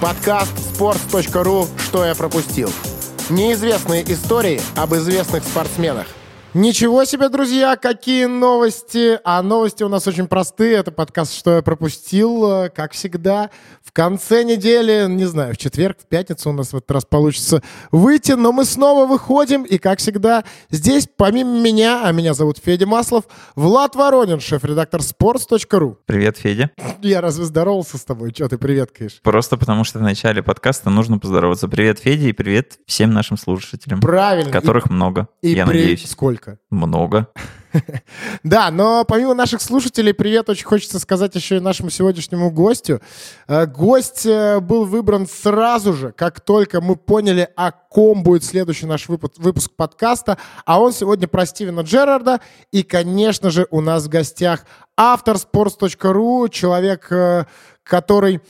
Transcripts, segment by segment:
Подкаст sports.ru «Что я пропустил». Неизвестные истории об известных спортсменах. Ничего себе, друзья, какие новости! А новости у нас очень простые. Это подкаст «Что я пропустил», как всегда. В конце недели, не знаю, в четверг, в пятницу у нас в этот раз получится выйти, но мы снова выходим, и, как всегда, здесь, помимо меня, а меня зовут Федя Маслов, Влад Воронин, шеф-редактор sports.ru. Привет, Федя. Я разве здоровался с тобой? Че ты приветкаешь? Просто потому, что в начале подкаста нужно поздороваться. Привет, Федя, и привет всем нашим слушателям. Правильно. Которых и, много, и я при... надеюсь. Сколько? Много. Да, но помимо наших слушателей, привет очень хочется сказать еще и нашему сегодняшнему гостю. Э, гость э, был выбран сразу же, как только мы поняли, о ком будет следующий наш выпуск подкаста. А он сегодня про Стивена Джерарда. И, конечно же, у нас в гостях автор sports.ru, человек, э, который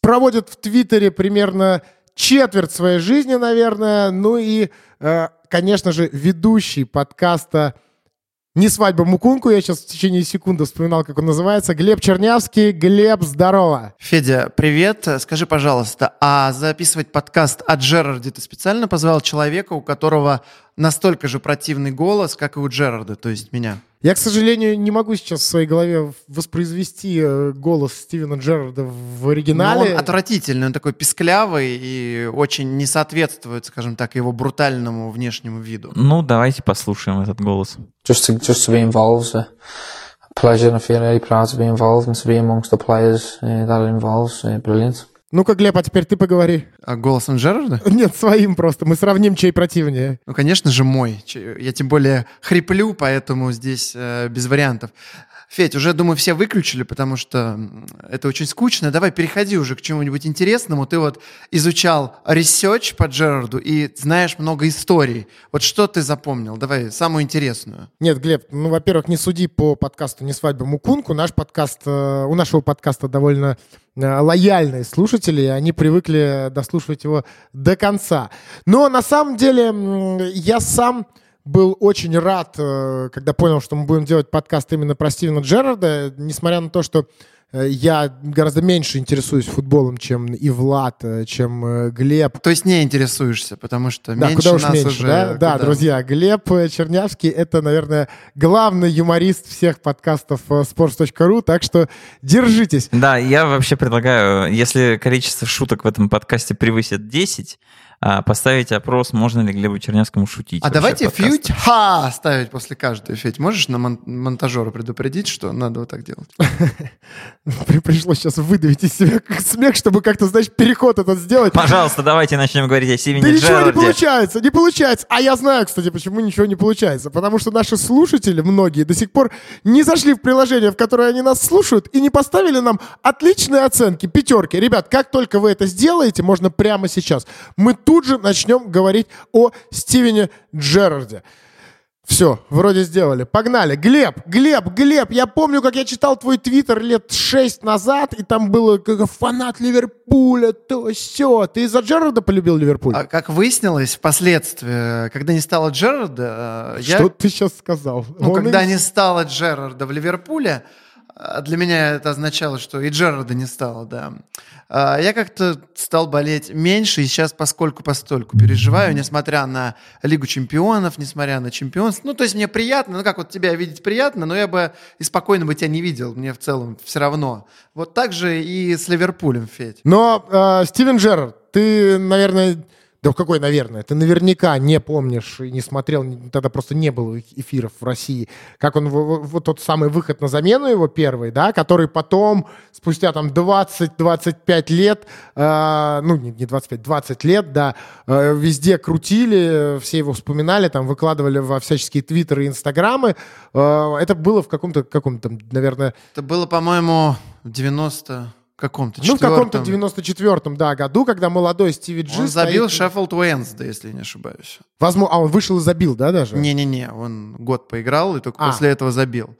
проводит в Твиттере примерно четверть своей жизни, наверное. Ну и конечно же, ведущий подкаста «Не свадьба Мукунку». Я сейчас в течение секунды вспоминал, как он называется. Глеб Чернявский. Глеб, здорово. Федя, привет. Скажи, пожалуйста, а записывать подкаст о Джерарде ты специально позвал человека, у которого настолько же противный голос, как и у Джерарда, то есть меня? Я, к сожалению, не могу сейчас в своей голове воспроизвести э, голос Стивена Джерарда в оригинале. Но он отвратительный, он такой писклявый и очень не соответствует, скажем так, его брутальному внешнему виду. Ну, давайте послушаем этот голос. Just to, just to be involved, uh, pleasure and I feel really proud to be involved and to be amongst the players uh, that it involves. Uh, brilliant. Ну-ка, Глеб, а теперь ты поговори. А голосом Джерарда? Нет, своим просто. Мы сравним, чей противнее. Ну, конечно же, мой. Я тем более хриплю, поэтому здесь э, без вариантов. Федь, уже, думаю, все выключили, потому что это очень скучно. Давай переходи уже к чему-нибудь интересному. Ты вот изучал research по Джерарду и знаешь много историй. Вот что ты запомнил? Давай самую интересную. Нет, Глеб, ну, во-первых, не суди по подкасту «Не свадьба Мукунку». Наш подкаст, э, у нашего подкаста довольно э, лояльные слушатели, они привыкли дослушивать его до конца. Но на самом деле я сам был очень рад, э, когда понял, что мы будем делать подкаст именно про Стивена Джерарда, несмотря на то, что э, я гораздо меньше интересуюсь футболом, чем и Влад, э, чем Глеб. То есть не интересуешься, потому что да, меньше куда уж нас меньше, уже... Да? Куда? да, друзья, Глеб Чернявский — это, наверное, главный юморист всех подкастов sports.ru, так что держитесь. Да, я вообще предлагаю, если количество шуток в этом подкасте превысит 10, а, поставить опрос, можно ли Глебу Чернявскому шутить. А давайте фьють ха ставить после каждой. Федь, можешь на мон- монтажера предупредить, что надо вот так делать? Пришлось сейчас выдавить из себя смех, чтобы как-то, знаешь, переход этот сделать. Пожалуйста, давайте начнем говорить о Стивене Да ничего не получается, не получается. А я знаю, кстати, почему ничего не получается. Потому что наши слушатели, многие, до сих пор не зашли в приложение, в которое они нас слушают, и не поставили нам отличные оценки, пятерки. Ребят, как только вы это сделаете, можно прямо сейчас, мы тут же начнем говорить о Стивене Джерарде. Все, вроде сделали. Погнали. Глеб, Глеб, Глеб, я помню, как я читал твой твиттер лет шесть назад, и там было как фанат Ливерпуля, то все. Ты из-за Джерарда полюбил Ливерпуль? А как выяснилось впоследствии, когда не стало Джерарда... Что я... ты сейчас сказал? Ну, Он когда и... не стало Джерарда в Ливерпуле, для меня это означало, что и Джерарда не стало, да. А, я как-то стал болеть меньше, и сейчас поскольку постольку переживаю, несмотря на Лигу чемпионов, несмотря на чемпионство. Ну, то есть мне приятно, ну как вот тебя видеть приятно, но я бы и спокойно бы тебя не видел, мне в целом все равно. Вот так же и с Ливерпулем, Федь. Но, э, Стивен Джерард, ты, наверное, да какой, наверное? Ты наверняка не помнишь и не смотрел, тогда просто не было эфиров в России. Как он, вот тот самый выход на замену его первый, да, который потом, спустя там 20-25 лет, э, ну не, не 25, 20 лет, да, э, везде крутили, все его вспоминали, там выкладывали во всяческие твиттеры и инстаграмы. Э, это было в каком-то, каком-то, наверное... Это было, по-моему, в 90 каком-то Ну, в каком-то 94-м, да, году, когда молодой Стиви Джи... Он забил стоит... Шеффилд Уэнсда, если не ошибаюсь. Возможно, а он вышел и забил, да, даже? Не-не-не, он год поиграл и только а. после этого забил.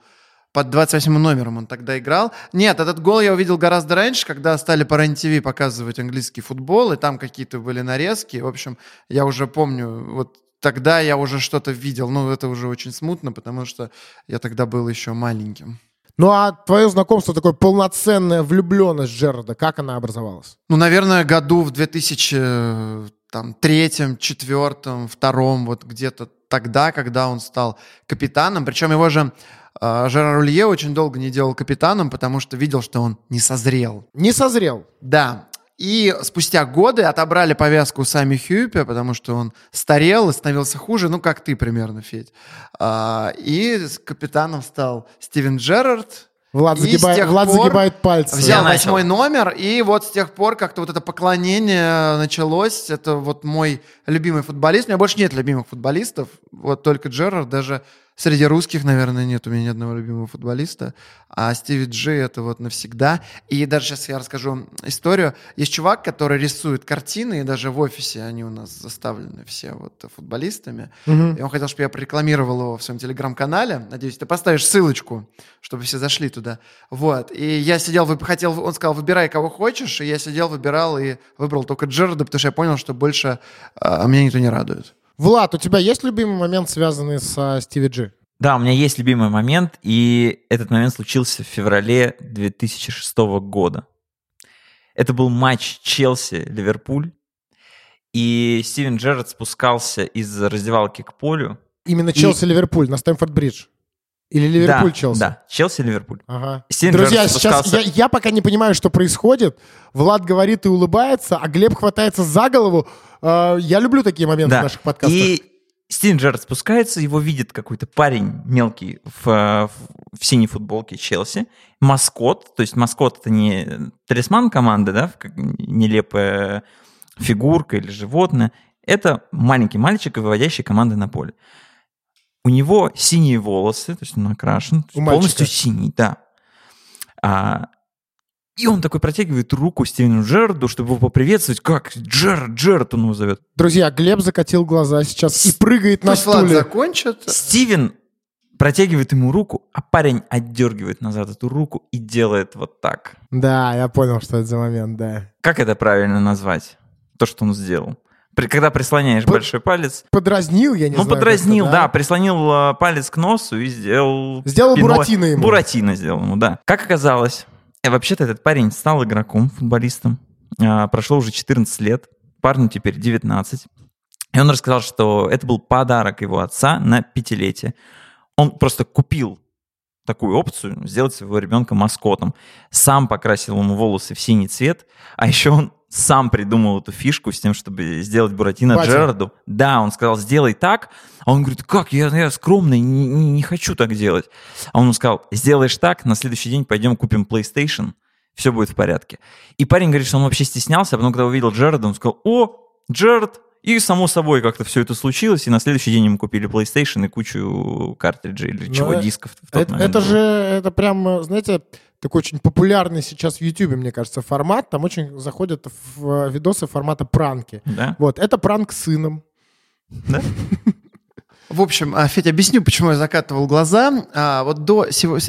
Под 28 номером он тогда играл. Нет, этот гол я увидел гораздо раньше, когда стали по РЕН-ТВ показывать английский футбол, и там какие-то были нарезки. В общем, я уже помню, вот тогда я уже что-то видел. Ну, это уже очень смутно, потому что я тогда был еще маленьким. Ну а твое знакомство, такое полноценная влюбленность Джерарда, как она образовалась? Ну, наверное, году в 2003, четвертом, втором, вот где-то тогда, когда он стал капитаном. Причем его же э, Жерар Улье очень долго не делал капитаном, потому что видел, что он не созрел. Не созрел. Да. И спустя годы отобрали повязку сами Хьюпе, потому что он старел и становился хуже, ну, как ты примерно, Федь. А, и капитаном стал Стивен Джерард, Влад, И загибает, Влад пор загибает пальцы. Взял Я начал. восьмой номер, и вот с тех пор как-то вот это поклонение началось. Это вот мой любимый футболист. У меня больше нет любимых футболистов. Вот только Джерард. Даже среди русских, наверное, нет у меня ни одного любимого футболиста. А Стиви Джи это вот навсегда. И даже сейчас я расскажу историю. Есть чувак, который рисует картины, и даже в офисе они у нас заставлены все вот футболистами. Мгм. И он хотел, чтобы я прорекламировал его в своем телеграм-канале. Надеюсь, ты поставишь ссылочку, чтобы все зашли туда. Вот. И я сидел, хотел, он сказал, выбирай, кого хочешь. И я сидел, выбирал и выбрал только Джерарда, потому что я понял, что больше а, меня никто не радует. Влад, у тебя есть любимый момент, связанный со Стиви Джи? Да, у меня есть любимый момент, и этот момент случился в феврале 2006 года. Это был матч Челси-Ливерпуль, и Стивен Джерард спускался из раздевалки к полю. Именно И- Челси-Ливерпуль на Стэнфорд-Бридж? Или Да, Ливерпуль-Челси? Да, Челси-Ливерпуль. Ага. Стивен Друзья, сейчас я, я пока не понимаю, что происходит. Влад говорит и улыбается, а Глеб хватается за голову. Э, я люблю такие моменты в наших подкастах. И Стивен Джерард спускается, его видит какой-то парень мелкий в, в- в синей футболке Челси, маскот, то есть маскот это не талисман команды, да, нелепая фигурка или животное, это маленький мальчик, выводящий команды на поле. У него синие волосы, то есть он окрашен, У полностью мальчика. синий, да. А, и он такой протягивает руку Стивену Джерарду, чтобы его поприветствовать. Как? Джерард, Джерард он его зовет. Друзья, Глеб закатил глаза сейчас и прыгает на Пусть Влад стуле. закончит. Стивен протягивает ему руку, а парень отдергивает назад эту руку и делает вот так. Да, я понял, что это за момент, да. Как это правильно назвать? То, что он сделал. Когда прислоняешь Под- большой палец, Подразнил, я не ну, знаю. подразнил, как-то, да, прислонил э, палец к носу и сделал... Сделал спиной- Буратино ему. Буратино сделал ему, да. Как оказалось, э, вообще-то этот парень стал игроком, футболистом. А, Прошло уже 14 лет, парню теперь 19. И он рассказал, что это был подарок его отца на пятилетие. Он просто купил такую опцию, сделать своего ребенка маскотом. Сам покрасил ему волосы в синий цвет, а еще он сам придумал эту фишку с тем, чтобы сделать Буратино Батя. Джерарду. Да, он сказал, сделай так. А он говорит, как, я, я скромный, не, не- хочу так делать. А он ему сказал, сделаешь так, на следующий день пойдем купим PlayStation, все будет в порядке. И парень говорит, что он вообще стеснялся, а потом, когда увидел Джерарда, он сказал, о, Джерард, и само собой как-то все это случилось, и на следующий день ему купили PlayStation и кучу картриджей или Ну, чего, э, дисков. в тот Это, момент это было. же, это прям, знаете, такой очень популярный сейчас в Ютубе, мне кажется, формат. Там очень заходят в э, видосы формата пранки. Да? Вот, это пранк с сыном. Да? В общем, а, Федя, объясню, почему я закатывал глаза. А, Вот до,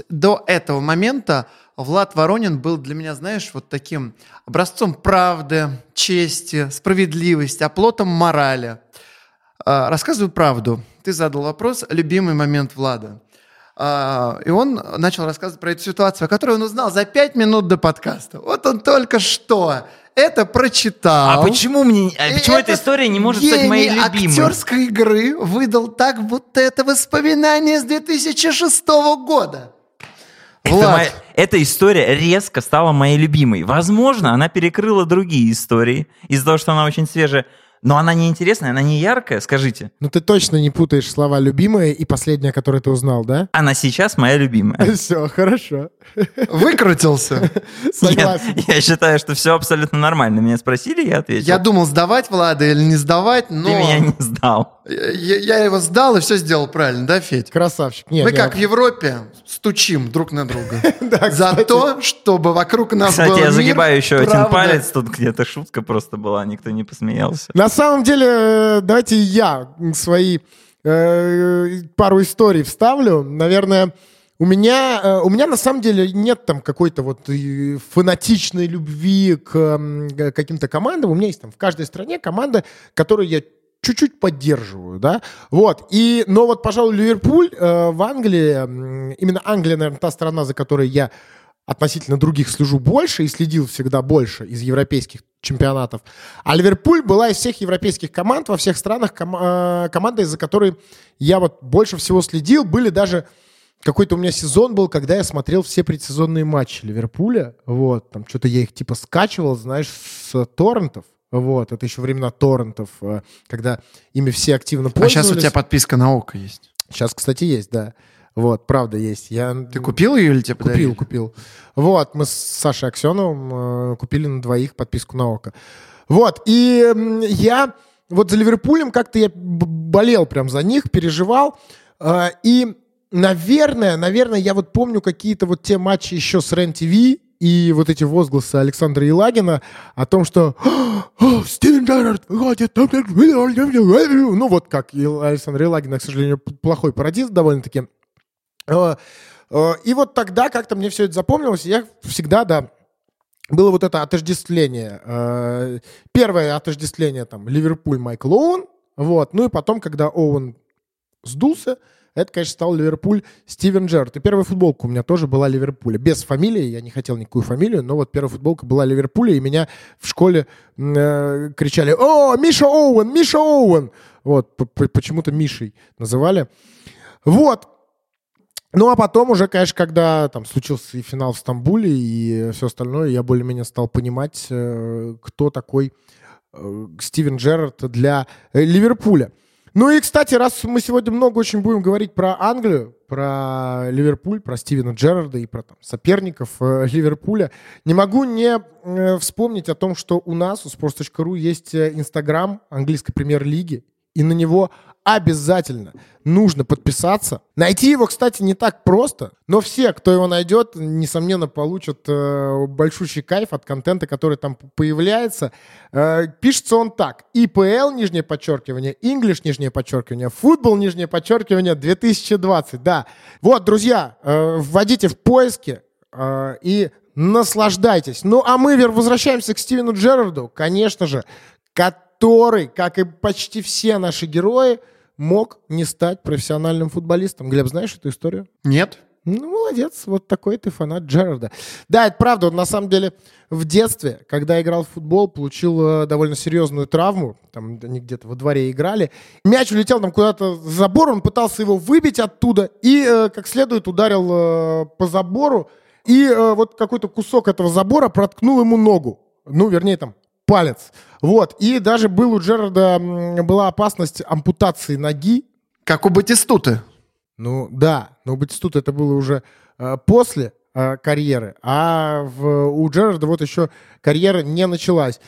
до этого момента Влад Воронин был для меня, знаешь, вот таким образцом правды, чести, справедливости, оплотом морали. А, Рассказываю правду. Ты задал вопрос «Любимый момент Влада». А, И он начал рассказывать про эту ситуацию, о которой он узнал за пять минут до подкаста. Вот он только что это прочитал. А почему мне, а почему эта история не может стать моей любимой? актерской игры выдал так, будто это воспоминание с 2006 года. Это Влад, моя- эта история резко стала моей любимой. Возможно, она перекрыла другие истории из-за того, что она очень свежая. Но она не интересная, она не яркая, скажите. Ну ты точно не путаешь слова «любимые» и последнее, которое ты узнал, да? Она сейчас моя любимая. Все, хорошо. выкрутился. Согласен. Нет, я считаю, что все абсолютно нормально. Меня спросили, я ответил. Я думал, сдавать Влада или не сдавать, но Ты меня не сдал. я, я его сдал и все сделал правильно, да, Федь? Красавчик. Не, Мы не, как в Европе стучим друг на друга. Да, За то, чтобы вокруг нас был Кстати, я мир, загибаю еще один палец. Тут где-то шутка просто была, никто не посмеялся. На самом деле, э, давайте я свои э, пару историй вставлю. Наверное, у меня, э, у меня на самом деле нет там какой-то вот фанатичной любви к м, к каким-то командам. У меня есть там в каждой стране команда, которую я чуть-чуть поддерживаю, да, вот, и, но вот, пожалуй, Ливерпуль э, в Англии, именно Англия, наверное, та страна, за которой я относительно других слежу больше и следил всегда больше из европейских чемпионатов. А Ливерпуль была из всех европейских команд во всех странах ком- э, командой, за которой я вот больше всего следил. Были даже какой-то у меня сезон был, когда я смотрел все предсезонные матчи Ливерпуля. Вот, там что-то я их типа скачивал, знаешь, с торрентов. Вот, это еще времена торрентов, э, когда ими все активно А пользовались. сейчас у тебя подписка на ОКО есть. Сейчас, кстати, есть, да. Вот, правда есть. Я Ты купил ее или тебе подарили? Купил, купил. Вот, мы с Сашей Аксеновым э, купили на двоих подписку на ОКО. Вот, и я вот за Ливерпулем как-то я болел прям за них, переживал. Э, и, наверное, наверное, я вот помню какие-то вот те матчи еще с РЕН-ТВ, и вот эти возгласы Александра Елагина о том, что «О, Стивен Джерард выходит, ну вот как Александр Елагин, к сожалению, плохой пародист довольно-таки. Э, э, И вот тогда как-то мне все это запомнилось, и я всегда, да, было вот это отождествление. Э, Первое отождествление там Ливерпуль Майкл Оуэн, вот, ну и потом, когда Оуэн сдулся, это, конечно, стал Ливерпуль Стивен Джерард. И первая футболка у меня тоже была Ливерпуля. Без фамилии, я не хотел никакую фамилию, но вот первая футболка была Ливерпуля, и меня в школе э, кричали «О, Миша Оуэн, Миша Оуэн!» Вот, почему-то Мишей называли. Вот, ну, а потом уже, конечно, когда там случился и финал в Стамбуле, и все остальное, я более-менее стал понимать, э, кто такой э, Стивен Джерард для э, Ливерпуля. Ну и, кстати, раз мы сегодня много очень будем говорить про Англию, про Ливерпуль, про Стивена Джерарда и про там, соперников э, Ливерпуля, не могу не э, вспомнить о том, что у нас, у sports.ru, есть Инстаграм английской премьер-лиги, и на него обязательно нужно подписаться. Найти его, кстати, не так просто, но все, кто его найдет, несомненно, получат э, большущий кайф от контента, который там появляется. Э, пишется он так. ИПЛ, нижнее подчеркивание, English, нижнее подчеркивание, футбол, нижнее подчеркивание, 2020. Да. Вот, друзья, э, вводите в поиски э, и наслаждайтесь. Ну, а мы возвращаемся к Стивену Джерарду, конечно же, который, как и почти все наши герои, мог не стать профессиональным футболистом. Глеб, знаешь эту историю? Нет? Ну, молодец, вот такой ты фанат Джерарда. Да, это правда, он на самом деле в детстве, когда играл в футбол, получил э, довольно серьезную травму, там они где-то во дворе играли. Мяч улетел там куда-то за забор, он пытался его выбить оттуда и э, как следует ударил э, по забору, и э, вот какой-то кусок этого забора проткнул ему ногу. Ну, вернее, там, палец. Вот, и даже был у Джерарда, была опасность ампутации ноги, Как у Батистуты. ну да, но у Батистута это было уже э, после э, карьеры, а в, у Джерарда вот еще карьера не началась.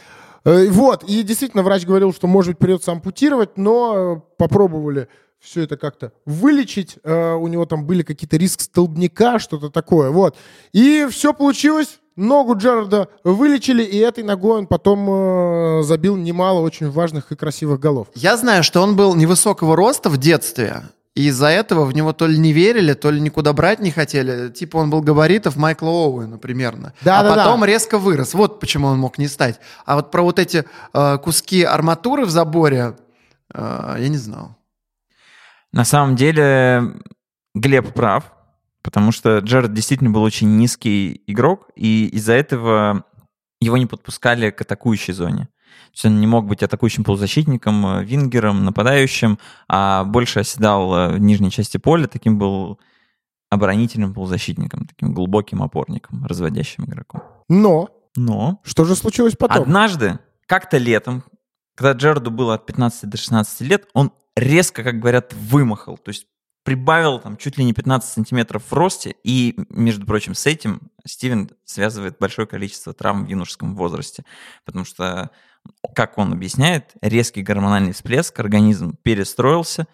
Э, вот, и действительно врач говорил, что, может быть, придется ампутировать, но э, попробовали все это как-то вылечить. Э, у него там были какие-то риск столбняка, что-то такое. Вот. И все получилось. Ногу Джерарда вылечили, и этой ногой он потом э, забил немало очень важных и красивых голов. Я знаю, что он был невысокого роста в детстве, и из-за этого в него то ли не верили, то ли никуда брать не хотели. Типа он был габаритов Майкла Оуэна примерно. Да, а да, да. потом резко вырос. Вот почему он мог не стать. А вот про вот эти э, куски арматуры в заборе э, я не знал. На самом деле Глеб прав, потому что Джерард действительно был очень низкий игрок, и из-за этого его не подпускали к атакующей зоне. То есть он не мог быть атакующим полузащитником, э, вингером, нападающим, а больше оседал э, в нижней части поля, таким был оборонительным полузащитником, таким глубоким опорником, разводящим игроком. Но Но что же случилось потом? Однажды, как-то летом, когда Джерарду было от 15 до 16 лет, он резко, как говорят, вымахал. То есть прибавил там чуть ли не 15 сантиметров в росте. И, между прочим, с этим Стивен связывает большое количество травм в юношеском возрасте. Потому что, как он объясняет, резкий гормональный всплеск, организм перестроился,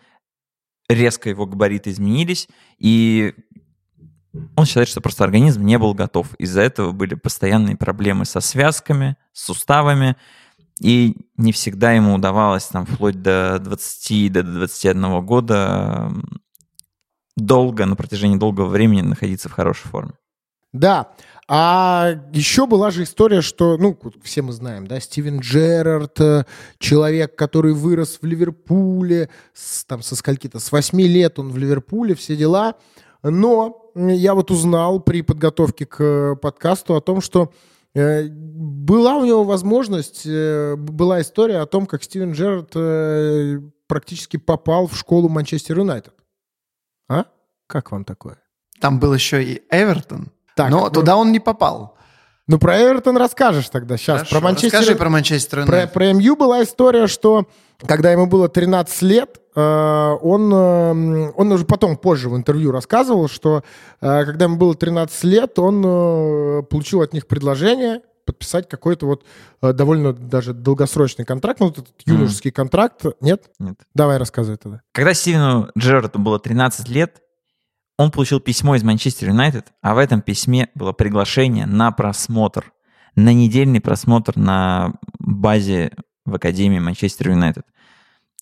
резко его габариты изменились, и он считает, что просто организм не был готов. Из-за этого были постоянные проблемы со связками, с суставами, и не всегда ему удавалось там вплоть до 20, до 21 года долго, на протяжении долгого времени находиться в хорошей форме. Да. А еще была же история, что, ну, все мы знаем, да, Стивен Джерард, э, человек, который вырос в Ливерпуле, с, там, со скольки-то, с 8 лет он в Ливерпуле, все дела. Но я вот узнал при подготовке к э, подкасту о том, что э, была у него возможность, была история о том, как Стивен Джерард практически попал в школу Манчестер Юнайтед. А? Как вам такое? Там был еще и Эвертон, Так, но ну- туда он не попал. Ну, про Эвертон расскажешь тогда сейчас. Хорошо, про Манчестер Расскажи про Манчестер Про, про МЮ была история, что когда ему было 13 лет, э, он, э, он уже потом, позже в интервью рассказывал, что э, когда ему было 13 лет, он э, получил от них предложение подписать какой-то вот э, довольно даже долгосрочный контракт, ну, вот этот юношеский контракт. Нет? Нет. Давай рассказывай тогда. Когда Стивену Джерарду было 13 лет, он получил письмо из Манчестер Юнайтед, а в этом письме было приглашение на просмотр, на недельный просмотр на базе в Академии Манчестер Юнайтед.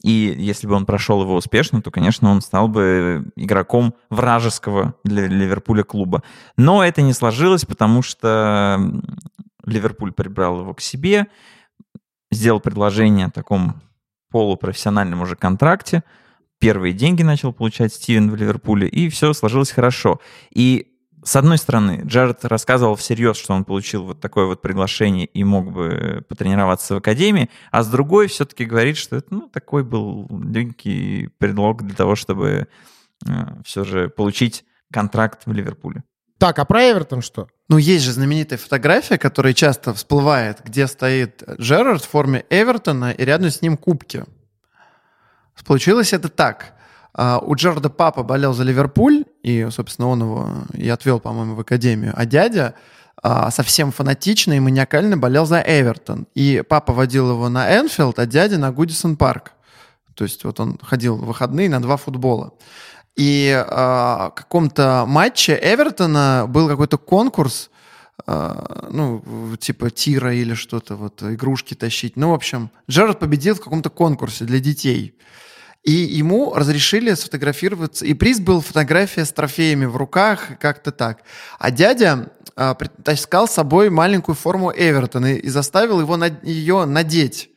И если бы он прошел его успешно, то, конечно, он стал бы игроком вражеского для Ливерпуля клуба. Но это не сложилось, потому что Ливерпуль прибрал его к себе, сделал предложение о таком полупрофессиональном уже контракте, первые деньги начал получать Стивен в Ливерпуле, и все сложилось хорошо. И с одной стороны, Джаред рассказывал всерьез, что он получил вот такое вот приглашение и мог бы потренироваться в академии, а с другой все-таки говорит, что это ну, такой был легкий предлог для того, чтобы все же получить контракт в Ливерпуле. Так, а про Эвертон что? Ну, есть же знаменитая фотография, которая часто всплывает, где стоит Джерард в форме Эвертона и рядом с ним кубки. Получилось это так. А, У Джерарда папа болел за Ливерпуль, и, собственно, он его и отвел, по-моему, в академию. А дядя а, совсем фанатично и маниакально болел за Эвертон. И папа водил его на Энфилд, а дядя на Гудисон парк. То есть вот он ходил в выходные на два футбола. И э, в каком-то матче Эвертона был какой-то конкурс, э, ну, типа тира или что-то, вот, игрушки тащить. Ну, в общем, Джерард победил в каком-то конкурсе для детей. И ему разрешили сфотографироваться. И приз был фотография с трофеями в руках, как-то так. А дядя э, таскал с собой маленькую форму Эвертона и, и заставил его на, ее надеть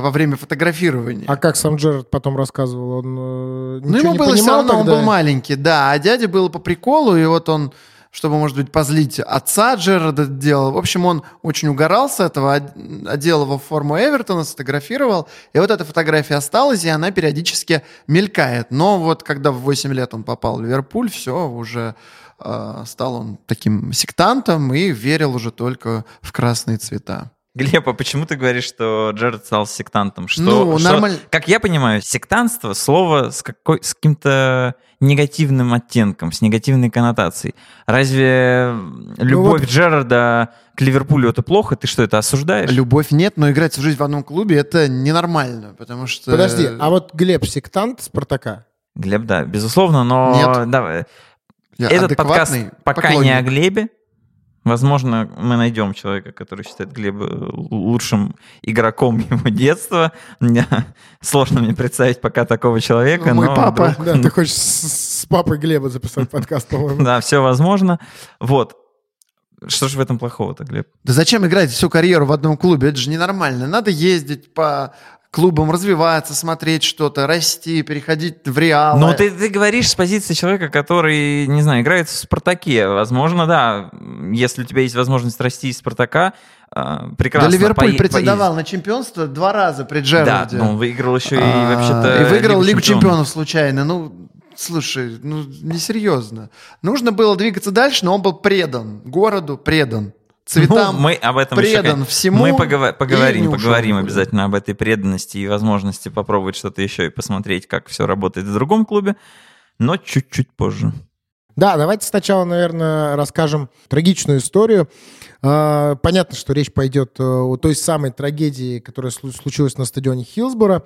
во время фотографирования. А как сам Джерард потом рассказывал? Он э, Ну, ему не было все понимал равно, он был маленький, да. А дяде было по приколу, и вот он, чтобы, может быть, позлить отца Джерарда делал. В общем, он очень угорал с этого, од- одел его в форму Эвертона, сфотографировал. И вот эта фотография осталась, и она периодически мелькает. Но вот когда в 8 лет он попал в Ливерпуль, все, уже э, стал он таким сектантом и верил уже только в красные цвета. Глеб, а почему ты говоришь, что Джеред стал сектантом? Что, Ну, что- нормаль- Как я понимаю, сектантство — слово с, какой, с каким-то негативным оттенком, с негативной коннотацией. Разве любовь вот- Джерарда к Ливерпулю — это плохо? Ты что, это осуждаешь? Любовь нет, но играть всю жизнь в одном клубе это ненормально, потому что... Подожди, а вот Глеб сектант Спартака? Глеб, да, безусловно, но Нет. давай. Я Этот подкаст адекватный пока не поклонник. о Глебе. Возможно, мы найдем человека, который считает Глеба лучшим игроком его детства. Мне- Сложно мне представить пока такого человека. Ну, мой но папа. вдруг- Да, ты хочешь с, с папой Глеба записать подкаст, по-моему. Да, все возможно. Вот. Что же в этом плохого-то, Глеб? Да зачем играть всю карьеру в одном клубе? Это же ненормально. Надо ездить по клубам, развиваться, смотреть что-то, расти, переходить в Реал. Ну, ты, ты говоришь с позиции человека, который, не знаю, играет в «Спартаке». Возможно, да, если у тебя есть возможность расти из «Спартака», а, прекрасно. Да Ливерпуль пое- претендовал на чемпионство два раза при. Джерарде. Да, ну, он выиграл еще и А, вообще-то И выиграл Лигу чемпионов случайно. Ну, слушай, ну, несерьезно. Нужно было двигаться дальше, но он был предан городу, предан цветам. Ну, мы об этом предан еще, всему Мы и поговорим, ушел поговорим обязательно об этой преданности и возможности попробовать что-то еще и посмотреть, как все работает в другом клубе, но чуть-чуть позже. Да, давайте сначала, наверное, расскажем трагичную историю. А, Понятно, что речь пойдет э, о той самой трагедии, которая слу- случилась на стадионе Хиллсборо,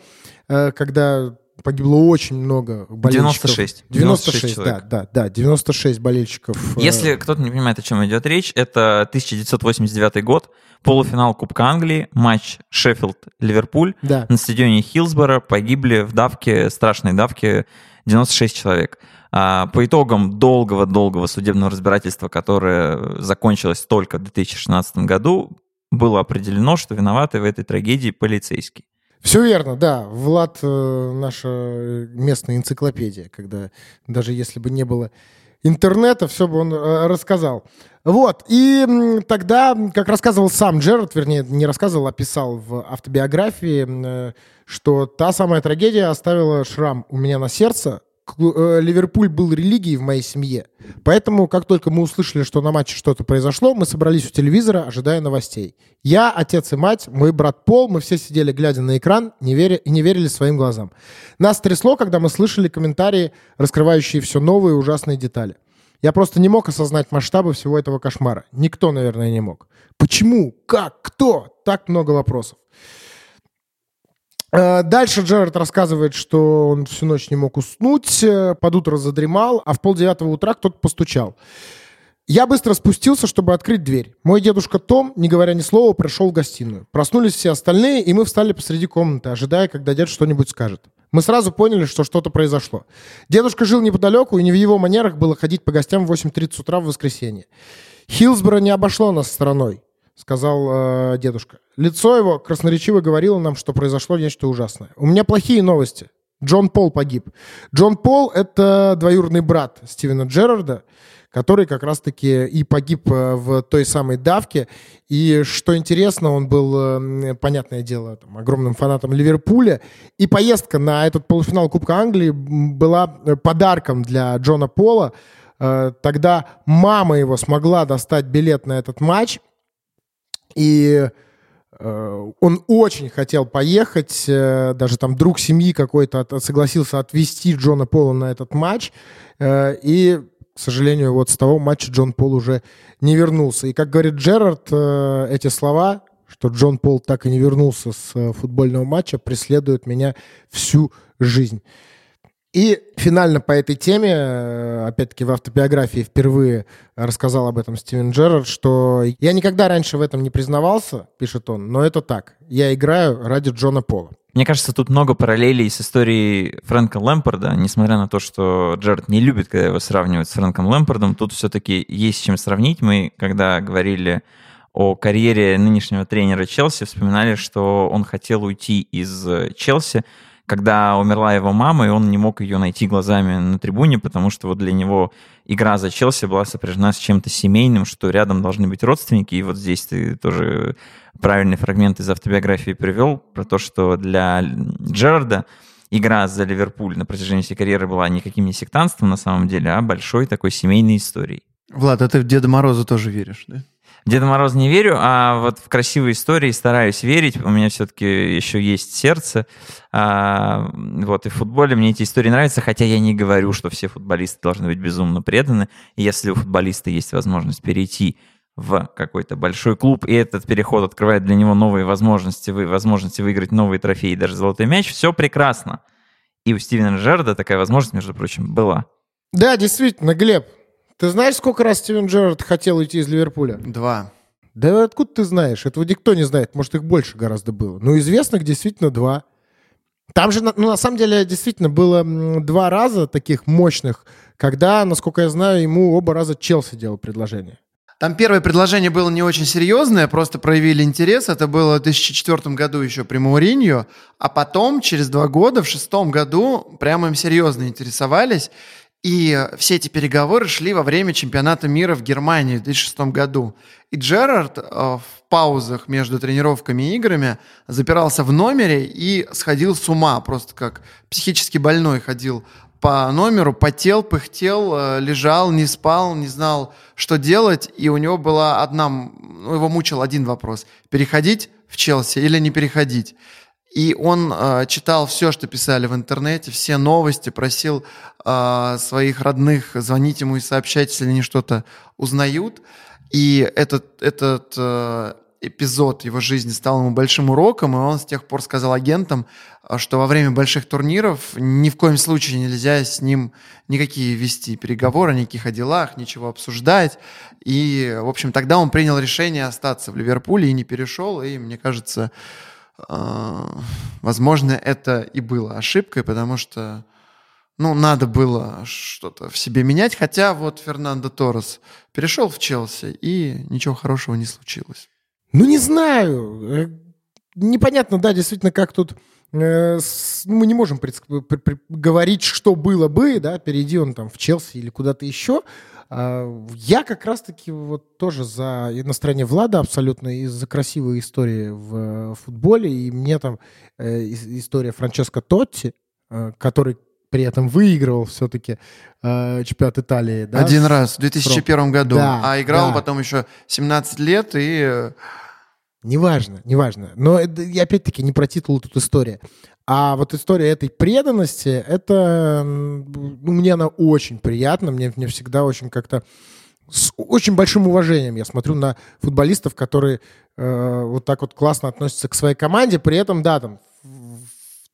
э, когда погибло очень много болельщиков. 96. 96, 96 да, человек. да, да, 96 болельщиков. э, Если кто-то не понимает, о чем идет речь, это 1989 год, полуфинал Кубка Англии, матч Шеффилд-Ливерпуль. Да. На стадионе Хиллсборо погибли в давке, страшной давке, 96 человек. А, по итогам долгого-долгого судебного разбирательства, которое закончилось только в 2016 году, было определено, что виноваты в этой трагедии полицейские. Все верно, да. Влад э, наша местная энциклопедия, когда даже если бы не было интернета, все бы он э, рассказал. Вот, и тогда, как рассказывал сам Джерард, вернее, не рассказывал, а писал в автобиографии, э, что та самая трагедия оставила шрам у меня на сердце, Э, Ливерпуль был религией в моей семье. Поэтому, как только мы услышали, что на матче что-то произошло, мы собрались у телевизора, ожидая новостей. Я, отец и мать, мой брат Пол, мы все сидели, глядя на экран, не веря, и не верили своим глазам. Нас трясло, когда мы слышали комментарии, раскрывающие все новые ужасные детали. Я просто не мог осознать масштабы всего этого кошмара. Никто, наверное, не мог. Почему? Как? Кто? Так много вопросов. Э, дальше Джерард рассказывает, что он всю ночь не мог уснуть, э, под утро задремал, а в полдевятого утра кто-то постучал. Я быстро спустился, чтобы открыть дверь. Мой дедушка Том, не говоря ни слова, пришел в гостиную. Проснулись все остальные, и мы встали посреди комнаты, ожидая, когда дед что-нибудь скажет. Мы сразу поняли, что что-то произошло. Дедушка жил неподалеку, и не в его манерах было ходить по гостям в 8.30 утра в воскресенье. Хилсборо не обошло нас стороной сказал э, дедушка. Лицо его красноречиво говорило нам, что произошло нечто ужасное. У меня плохие новости. Джон Пол погиб. Джон Пол — это двоюродный брат Стивена Джерарда, который как раз-таки и погиб э, в той самой давке. И что интересно, он был, э, понятное дело, там, огромным фанатом Ливерпуля. И поездка на этот полуфинал Кубка Англии была э, подарком для Джона Пола. Тогда мама его смогла достать билет на этот матч, и э, он очень хотел поехать, э, даже там друг семьи какой-то согласился отвезти Джона Пола на этот матч, э, и, к сожалению, вот с того матча Джон Пол уже не вернулся. И, как говорит Джерард, эти слова, что Джон Пол так и не вернулся с футбольного матча, преследуют меня всю жизнь. И финально по этой теме, э, опять-таки в автобиографии впервые рассказал об этом Стивен Джерард, что я никогда раньше в этом не признавался, пишет он, но это так. Я играю ради Джона Пола. Мне кажется, тут много параллелей с историей Фрэнка Лэмпорда, несмотря на то, что Джерард не любит, когда его сравнивают с Фрэнком Лэмпордом, тут все-таки есть чем сравнить. Мы, когда говорили о карьере нынешнего тренера Челси, вспоминали, что он хотел уйти из Челси, когда умерла его мама, и он не мог ее найти глазами на трибуне, потому что вот для него игра за Челси была сопряжена с чем-то семейным, что рядом должны быть родственники. И вот здесь ты тоже правильный фрагмент из автобиографии привел про то, что для Джерарда игра за Ливерпуль на протяжении всей карьеры была никаким не сектантством на самом деле, а большой такой семейной историей. Влад, а ты в Деда Мороза тоже веришь, да? Деда Мороз не верю, а вот в красивые истории стараюсь верить. У меня все-таки еще есть сердце. А, вот, и в футболе мне эти истории нравятся, хотя я не говорю, что все футболисты должны быть безумно преданы. Если у футболиста есть возможность перейти в какой-то большой клуб, и этот переход открывает для него новые возможности, возможности выиграть новые трофеи, даже золотой мяч, все прекрасно. И у Стивена Джерда такая возможность, между прочим, была. Да, действительно, Глеб, ты знаешь, сколько раз Стивен Джерард хотел уйти из Ливерпуля? Два. Да откуда ты знаешь? Этого никто не знает. Может, их больше гораздо было. Но известных действительно два. Там же, ну, на самом деле, действительно было два раза таких мощных, когда, насколько я знаю, ему оба раза Челси делал предложение. Там первое предложение было не очень серьезное, просто проявили интерес. Это было в 2004 году еще при Мауриньо. А потом, через два года, в шестом году, прямо им серьезно интересовались. И все эти переговоры шли во время чемпионата мира в Германии в 2006 году. И Джерард э, в паузах между тренировками и играми запирался в номере и сходил с ума, просто как психически больной ходил по номеру, потел, пыхтел, э, лежал, не спал, не знал, что делать. И у него была одна, ну, его мучил один вопрос. Переходить в Челси или не переходить? И он э, читал все, что писали в интернете, все новости, просил э, своих родных звонить ему и сообщать, если они что-то узнают. И этот, этот э, эпизод его жизни стал ему большим уроком, и он с тех пор сказал агентам, что во время больших турниров ни в коем случае нельзя с ним никакие вести переговоры, никаких о делах, ничего обсуждать. И, в общем, тогда он принял решение остаться в Ливерпуле и не перешел, и, мне кажется, возможно, это и было ошибкой, потому что ну, надо было что-то в себе менять. Хотя вот Фернандо Торрес перешел в Челси, и ничего хорошего не случилось. Ну, не знаю. Э, непонятно, да, действительно, как тут... э, мы не можем говорить, что было бы, да, перейди он там в Челси или куда-то еще. А, Я как раз-таки вот тоже за и на стороне Влада абсолютно и за красивые истории в э, футболе. И мне там э, ис- история Франческо Тотти, э, который при этом выигрывал все-таки чемпионат Италии. да, Один раз, в 2001 году. Да, а играл да. потом еще 17 лет, и э, Неважно, неважно. Но это, опять-таки не про титул тут история. А вот история этой преданности, это ну, мне она очень приятна, мне, мне всегда очень как-то с очень большим уважением я смотрю на футболистов, которые э, вот так вот классно относятся к своей команде, при этом, да, там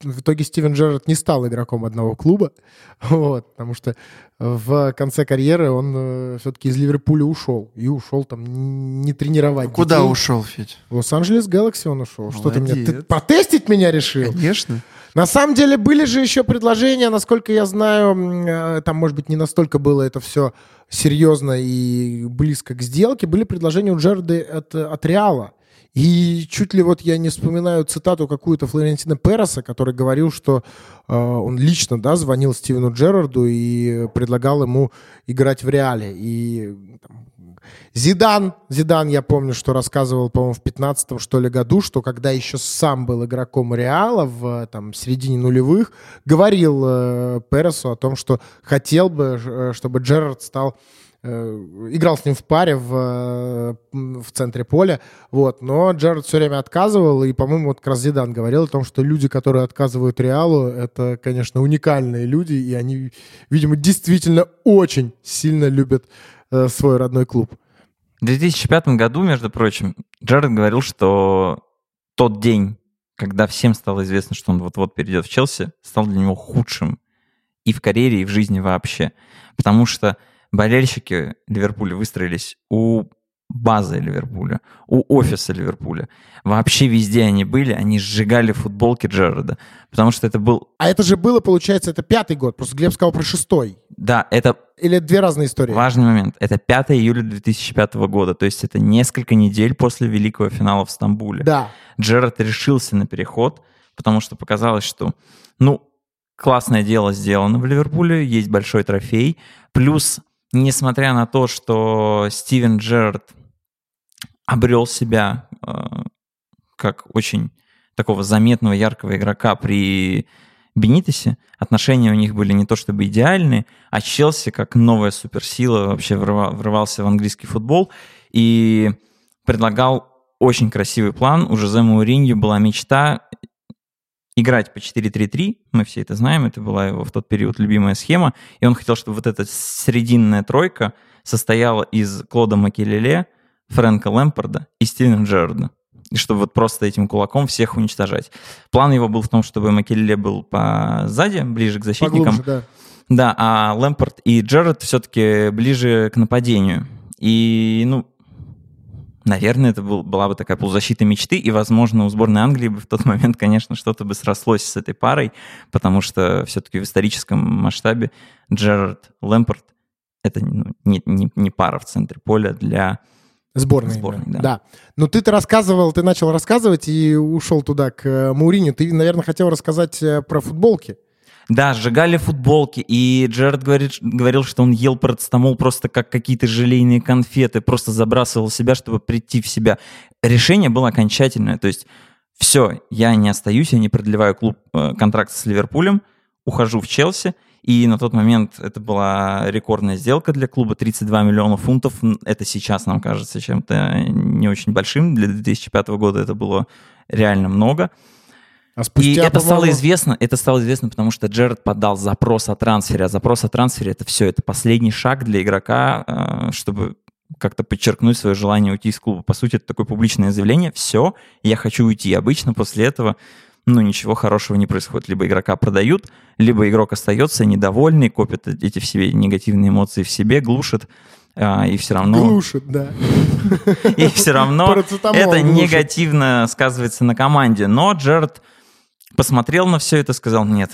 в итоге Стивен Джерард не стал игроком одного клуба, вот, потому что в конце карьеры он все-таки из Ливерпуля ушел. И ушел там не тренировать куда детей. ушел, Федь? В Лос-Анджелес Galaxy он ушел. Что ты меня... Ты Молодец. потестить меня решил? Конечно. На самом деле были же еще предложения, насколько я знаю, э, там, может быть, не настолько было это все серьезно и близко к сделке. Были предложения у Джерды от, от Реала. И чуть ли вот я не вспоминаю цитату какую-то Флорентина Переса, который говорил, что э, он лично, да, звонил Стивену Джерарду и предлагал ему играть в Реале. И там, Зидан, Зидан, я помню, что рассказывал, по-моему, в 15 что ли году, что когда еще сам был игроком Реала в там, середине нулевых, говорил э, Пересу о том, что хотел бы, э, чтобы Джерард стал играл с ним в паре в, э, в центре поля, вот, но Джерард все время отказывал, и, по-моему, вот как раз Зидан говорил о том, что люди, которые отказывают Реалу, это, конечно, уникальные люди, и они, видимо, действительно очень сильно любят э, свой родной клуб. В 2005 году, между прочим, Джаред говорил, что тот день, когда всем стало известно, что он вот-вот перейдет в Челси, стал для него худшим и в карьере, и в жизни вообще. Потому что болельщики Ливерпуля выстроились у базы Ливерпуля, у офиса Ливерпуля. Вообще везде они были, они сжигали футболки Джерарда. Потому что это был... А это же было, получается, это пятый год. Просто Глеб сказал про шестой. Да, это Или это две разные истории? Важный момент. Это 5 июля 2005 года, то есть это несколько недель после великого финала в Стамбуле. Да. Джерард решился на переход, потому что показалось, что, ну, классное дело сделано в Ливерпуле, есть большой трофей. Плюс, несмотря на то, что Стивен Джерард обрел себя э, как очень такого заметного, яркого игрока при Бенитесе, отношения у них были не то чтобы идеальные, а Челси как новая суперсила вообще врыва- врывался в английский футбол и предлагал очень красивый план. У Жозе Мауриньо была мечта играть по 4-3-3, мы все это знаем, это была его в тот период любимая схема, и он хотел, чтобы вот эта срединная тройка состояла из Клода Макелеле, Фрэнка Лэмпорда и Стивена Джерарда. И чтобы вот просто этим кулаком всех уничтожать. План его был в том, чтобы Макелеле был по сзади, ближе к защитникам, Поглубже, да. да, а Лэмпорт и Джерард все-таки ближе к нападению. И, ну, наверное, это был, была бы такая полузащита мечты, и, возможно, у сборной Англии бы в тот момент, конечно, что-то бы срослось с этой парой, потому что все-таки в историческом масштабе Джерард Лэмпорт это ну, не, не, не пара в центре поля для... Сборной. Сборной, именно. да. Ну, ты-то рассказывал, ты начал рассказывать и ушел туда, к э, Мауриню. Ты, наверное, хотел рассказать э, про футболки. Да, сжигали футболки, и Джерард говорит, говорил, что он ел парацетамол просто как какие-то желейные конфеты, просто забрасывал себя, чтобы прийти в себя. Решение было окончательное, то есть все, я не остаюсь, я не продлеваю клуб, э, контракт с Ливерпулем, ухожу в Челси, и на тот момент это была рекордная сделка для клуба, 32 миллиона фунтов. Это сейчас нам кажется чем-то не очень большим. Для 2005 года это было реально много. А И спустя, это стало известно, это стало известно, потому что Джерард подал запрос о трансфере, а запрос о трансфере это все, это последний шаг для игрока, э, чтобы как-то подчеркнуть свое желание уйти из клуба. По сути, это такое публичное заявление, все, я хочу уйти. Обычно после этого, ну, ничего хорошего не происходит. Либо игрока продают, либо игрок остается недовольный, копит эти все негативные эмоции в себе, глушит, а, и все равно... Глушит, да. И все равно это негативно сказывается на команде. Но Джерард посмотрел на все это, сказал, нет,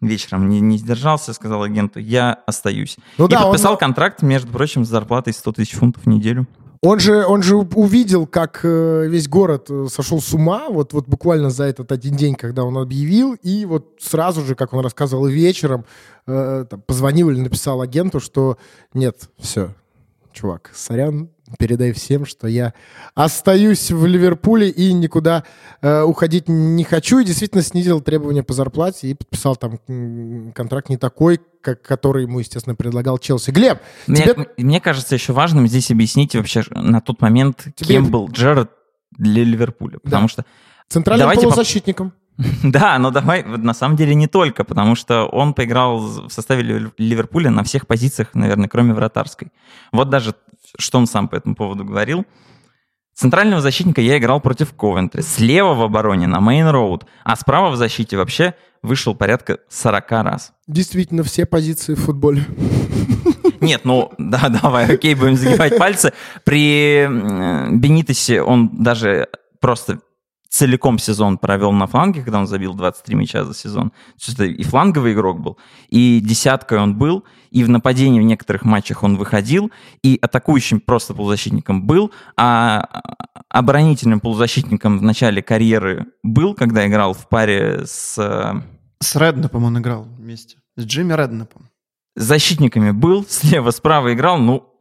вечером не, не сдержался, сказал агенту, я остаюсь. Ну и да, он- подписал контракт, между прочим, с зарплатой 100 тысяч фунтов в неделю. Он же, он же увидел, как э, весь город э, сошел с ума, вот, вот буквально за этот один день, когда он объявил, и вот сразу же, как он рассказывал вечером, э, там, позвонил или написал агенту, что нет, все, чувак, сорян, передай всем, что я остаюсь в Ливерпуле и никуда э, уходить не хочу, и действительно снизил требования по зарплате и подписал там контракт не такой, как, который ему, естественно, предлагал Челси. Глеб, Мне, тебе... мне кажется еще важным здесь объяснить вообще на тот момент, Тебе- кем был Джерард для Ливерпуля. Потому что Центральным Давайте по- полузащитником. Да, но давай, на самом деле не только, потому что он поиграл в составе Ливер- Ливерпуля на всех позициях, наверное, кроме вратарской. Вот даже, что он сам по этому поводу говорил. Центрального защитника я играл против Ковентри, слева в обороне на Мейн Роуд, а справа в защите вообще вышел порядка 40 раз. Действительно, все позиции в футболе. Нет, ну да, давай, окей, будем загибать пальцы. При м, Бенитосе он даже просто целиком сезон провел на фланге, когда он забил 23 мяча за сезон. То есть это и фланговый игрок был, и десяткой он был, и в нападении в некоторых матчах он выходил, и атакующим просто полузащитником был, а оборонительным полузащитником в начале карьеры был, когда играл в паре с э, С Реднапом он играл вместе. С Джимми Реднапом. защитниками был, слева, справа играл, ну,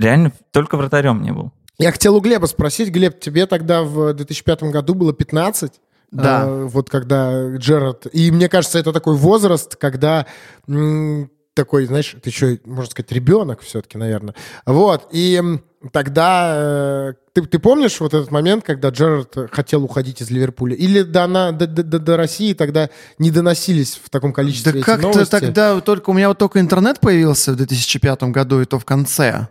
реально только вратарем не был. Я хотел у Глеба спросить. Глеб, тебе тогда в 2005 году было 15? Да. Э, вот когда Джерард... И мне кажется, это такой возраст, когда м, такой, знаешь, ты еще, можно сказать, ребенок все-таки, наверное. Вот. И тогда... э, ты, ты помнишь вот этот момент, когда Джерард хотел уходить из Ливерпуля? Или до, на- до, до- до- России тогда не доносились в таком количестве Да как-то тогда только... У меня вот только интернет появился в 2005 году, и то в конце.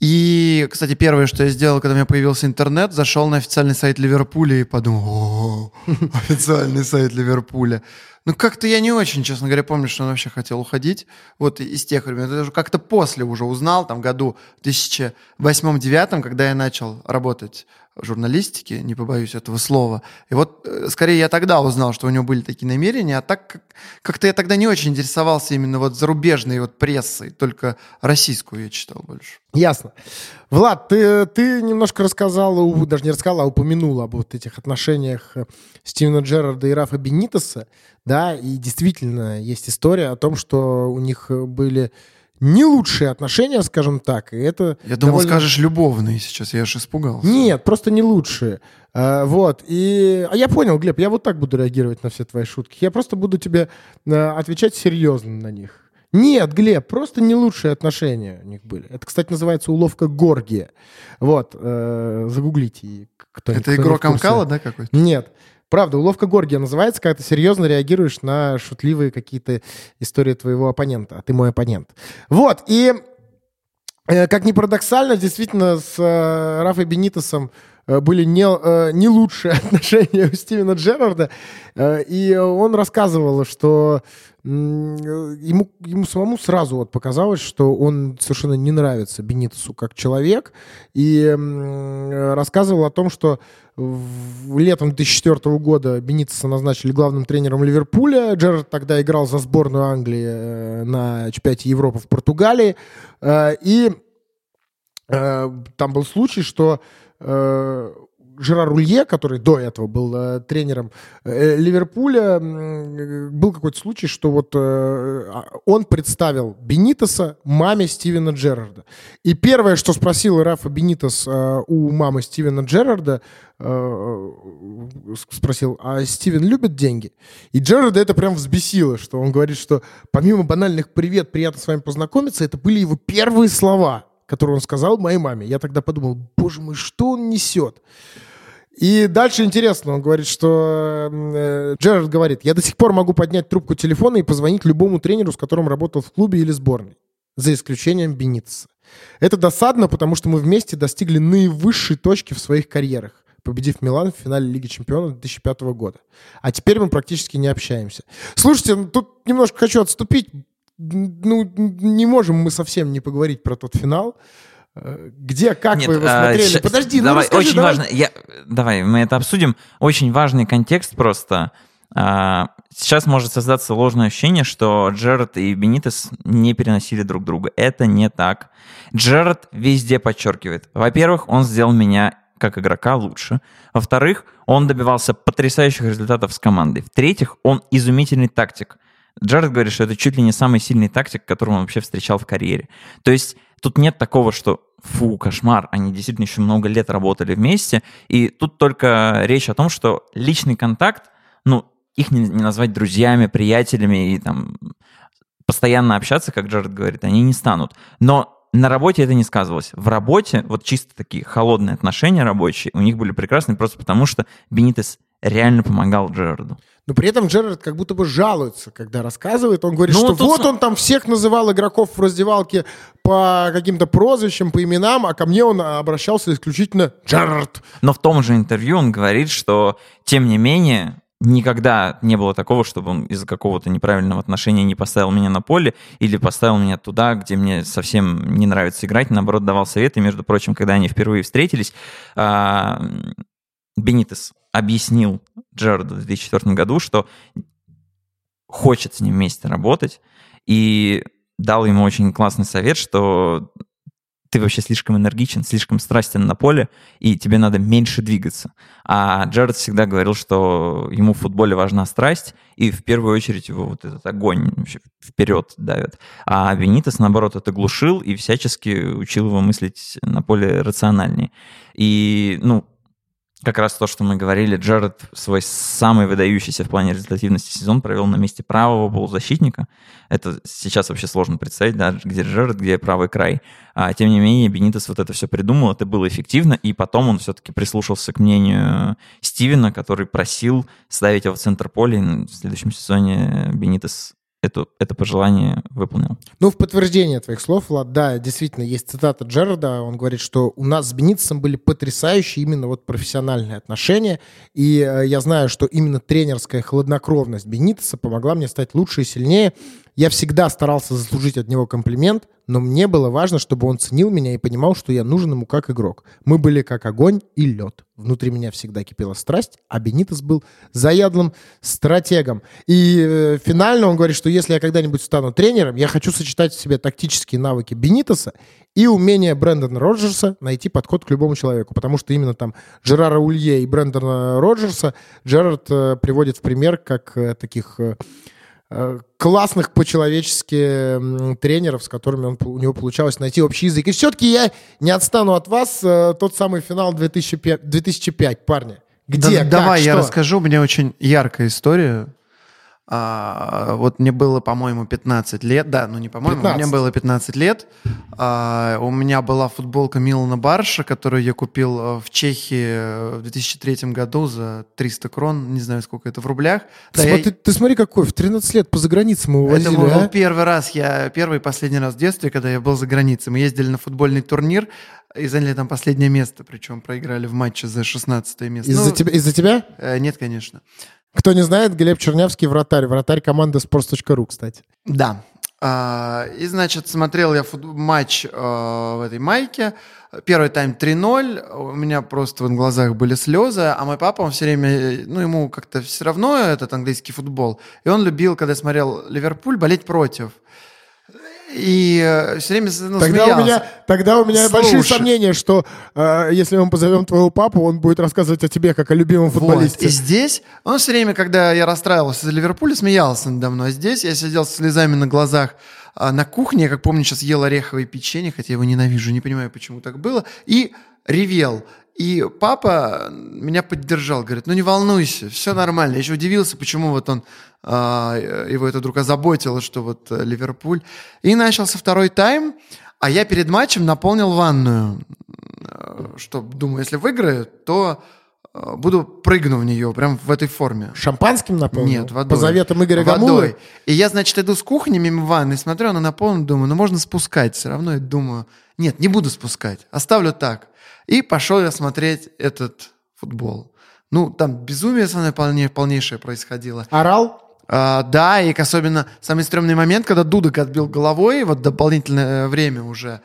И, кстати, первое, что я сделал, когда у меня появился интернет, зашел на официальный сайт Ливерпуля и подумал, официальный сайт Ливерпуля. Ну, как-то я не очень, честно говоря, помню, что он вообще хотел уходить. Вот из тех времен. Это даже как-то после уже узнал, там, году в 2008-2009, когда я начал работать в журналистике, не побоюсь этого слова. И вот, э, скорее, я тогда узнал, что у него были такие намерения, а так как- как-то я тогда не очень интересовался именно вот зарубежной вот прессой, только российскую я читал больше. Ясно. Влад, ты, ты немножко рассказал, даже не рассказал, а упомянул об вот этих отношениях э, Стивена Джерарда и Рафа Бенитеса, да, и действительно есть история о том, что у них э, были не лучшие отношения, скажем так, и это... Я думал, довольно- скажешь любовные сейчас, я аж испугался. Нет, просто не лучшие. А, вот, и... А я понял, Глеб, я вот так буду реагировать на все твои шутки. Я просто буду тебе э, отвечать серьезно на них. Нет, Глеб, просто не лучшие отношения у них были. Это, кстати, называется уловка Горгия. Вот, э, загуглите. кто Это кто игрок. Амкала, да, какой-то? Нет. Правда, уловка Горгия называется, когда ты серьезно реагируешь на шутливые какие-то истории твоего оппонента, а ты мой оппонент. Вот, и э, как ни парадоксально, действительно, с э, Рафой Бенитосом были не, э, не лучшие отношения у Стивена Джерарда, э, и он рассказывал, что э, ему, ему самому сразу вот показалось, что он совершенно не нравится Бенитосу как человек, и э, рассказывал о том, что летом 2004 года Бенитеса назначили главным тренером Ливерпуля. Джерард тогда играл за сборную Англии э, на чемпионате Европы в Португалии. Э, И э, там был случай, что э, Жерар Улье, который до этого был э, тренером э, Ливерпуля, м, был какой-то случай, что вот э, а, он представил Бенитеса маме Стивена Джерарда. И первое, что спросил Рафа Бенитес э, у мамы Стивена Джерарда, э, спросил, а Стивен любит деньги? И Джерарда это прям взбесило, что он говорит, что помимо банальных «привет, приятно с вами познакомиться», это были его первые слова, которые он сказал моей маме. Я тогда подумал, боже мой, что он несет? И дальше интересно, он говорит, что э, Джерард говорит, я до сих пор могу поднять трубку телефона и позвонить любому тренеру, с которым работал в клубе или сборной, за исключением Бенитеса. Это досадно, потому что мы вместе достигли наивысшей точки в своих карьерах, победив Милан в финале Лиги Чемпионов 2005 года. А теперь мы практически не общаемся. Слушайте, ну, тут немножко хочу отступить. Ну, не можем мы совсем не поговорить про тот финал. Э, Где, как Нет, вы его а, смотрели? ща- Подожди, ну давай, расскажи, очень давай. важно. Я, давай, мы это обсудим. Очень важный контекст просто. А, сейчас может создаться ложное ощущение, что Джерард и Бенитес не переносили друг друга. Это не так. Джерард везде подчеркивает. Во-первых, он сделал меня как игрока лучше. Во-вторых, он добивался потрясающих результатов с командой. В-третьих, он изумительный тактик. Джаред говорит, что это чуть ли не самый сильный тактик, которого он вообще встречал в карьере. То есть тут нет такого, что фу, кошмар, они действительно еще много лет работали вместе, и тут только речь о том, что личный контакт, ну, их не, не назвать друзьями, приятелями и там постоянно общаться, как Джаред говорит, они не станут. Но на работе это не сказывалось. В работе вот чисто такие холодные отношения рабочие у них были прекрасные просто потому, что Бенитес реально помогал Джерарду. Но при этом Джерард как будто бы жалуется, когда рассказывает. Он говорит, Ну, что вот с- он там всех называл игроков в раздевалке по каким-то прозвищам, по именам, а ко мне он обращался исключительно Джерард. Но в том же интервью он говорит, что тем не менее никогда не было такого, чтобы он из-за какого-то неправильного отношения не поставил меня на поле или поставил меня туда, где мне совсем не нравится играть, наоборот, давал советы. Между прочим, когда они впервые встретились, а, Бенитес объяснил Джерарду в 2004 году, что хочет с ним вместе работать, и дал ему очень классный совет, что ты вообще слишком энергичен, слишком страстен на поле, и тебе надо меньше двигаться. А Джаред всегда говорил, что ему в футболе важна страсть, и в первую очередь его вот этот огонь вообще вперед давит. А Бенитес, наоборот, это глушил и всячески учил его мыслить на поле рациональнее. И, ну, как раз то, что мы говорили, Джаред свой самый выдающийся в плане результативности сезон провел на месте правого полузащитника. Это сейчас вообще сложно представить, да, где Джаред, где правый край. А, тем не менее, Бенитес вот это все придумал, это было эффективно, и потом он все-таки прислушался к мнению Стивена, который просил ставить его в центр поля, и в следующем сезоне Бенитес это, это пожелание выполнил. Ну, в подтверждение твоих слов, Влад, да, действительно, есть цитата Джерарда. Он говорит, что у нас с Бенитосом были потрясающие именно вот профессиональные отношения. И э, я знаю, что именно тренерская хладнокровность Бенитоса помогла мне стать лучше и сильнее. Я всегда старался заслужить от него комплимент, но мне было важно, чтобы он ценил меня и понимал, что я нужен ему как игрок. Мы были как огонь и лед. Внутри меня всегда кипела страсть, а Бенитос был заядлым стратегом. И э, финально он говорит, что если я когда-нибудь стану тренером, я хочу сочетать в себе тактические навыки Бенитоса и умение Брэндона Роджерса найти подход к любому человеку. Потому что именно там Жерара Улье и Брэндона Роджерса Джерард э, приводит в пример как э, таких э, классных по-человечески тренеров, с которыми он, у него получалось найти общий язык. И все-таки я не отстану от вас. э, Тот самый финал 2005, 2005 парни. Где? Да- Как? давай я Что? расскажу. У меня очень яркая история. А, вот мне было, по-моему, 15 лет. Да, ну не по-моему, 15. мне было 15 лет. А, у меня была футболка Милана Барша, которую я купил э, в Чехии э, в 2003 году за 300 крон. Не знаю, сколько это в рублях. Да, я- Смотри, ты смотри, какой. В 13 лет по заграницам мы это увозили, был а? первый раз, я первый и последний раз в детстве, когда я был за границей. Мы ездили на футбольный турнир и заняли там последнее место, причем проиграли в матче за 16 место. Из-за Ну, тебя, из-за тебя? э, нет, конечно. Кто не знает, Глеб Чернявский вратарь. Вратарь команды sports.ru, кстати. Да. А, и, значит, смотрел я матч э, в этой майке. Первый тайм 3-0. У меня просто в глазах были слезы. А мой папа, он все время, ну, ему как-то все равно этот английский футбол. И он любил, когда смотрел Ливерпуль, болеть против. И все время ну, Тогда у смеялся. меня, тогда у меня большие Слушай. сомнения, что э, если мы позовем твоего папу, он будет рассказывать о тебе как о любимом Вот. футболисте. И здесь он все время, когда я расстраивался за Ливерпуль, смеялся надо мной. А здесь я сидел с слезами на глазах а, на кухне. Я, как помню, сейчас ел ореховое печенье, хотя я его ненавижу, не понимаю, почему так было. И ревел. И папа меня поддержал, говорит, ну не волнуйся, все нормально. Я еще удивился, почему вот он, а, его это вдруг озаботило, что вот э, Ливерпуль. И начался второй тайм, а я перед матчем наполнил ванную. Э, Что, думаю, если выиграю, то э, буду прыгну в нее, прям в этой форме. Шампанским наполнил? Нет, водой. По заветам Игоря Водой. Гамулы? И я, значит, иду с кухни мимо ванны, смотрю, она наполнена, думаю, ну можно спускать. Все равно я думаю, нет, не буду спускать, оставлю так. И пошел я смотреть этот футбол. Ну, там безумие полне- полнейшее происходило. Орал? А, да, и особенно самый стрёмный момент, когда Дудок отбил головой, вот дополнительное время уже.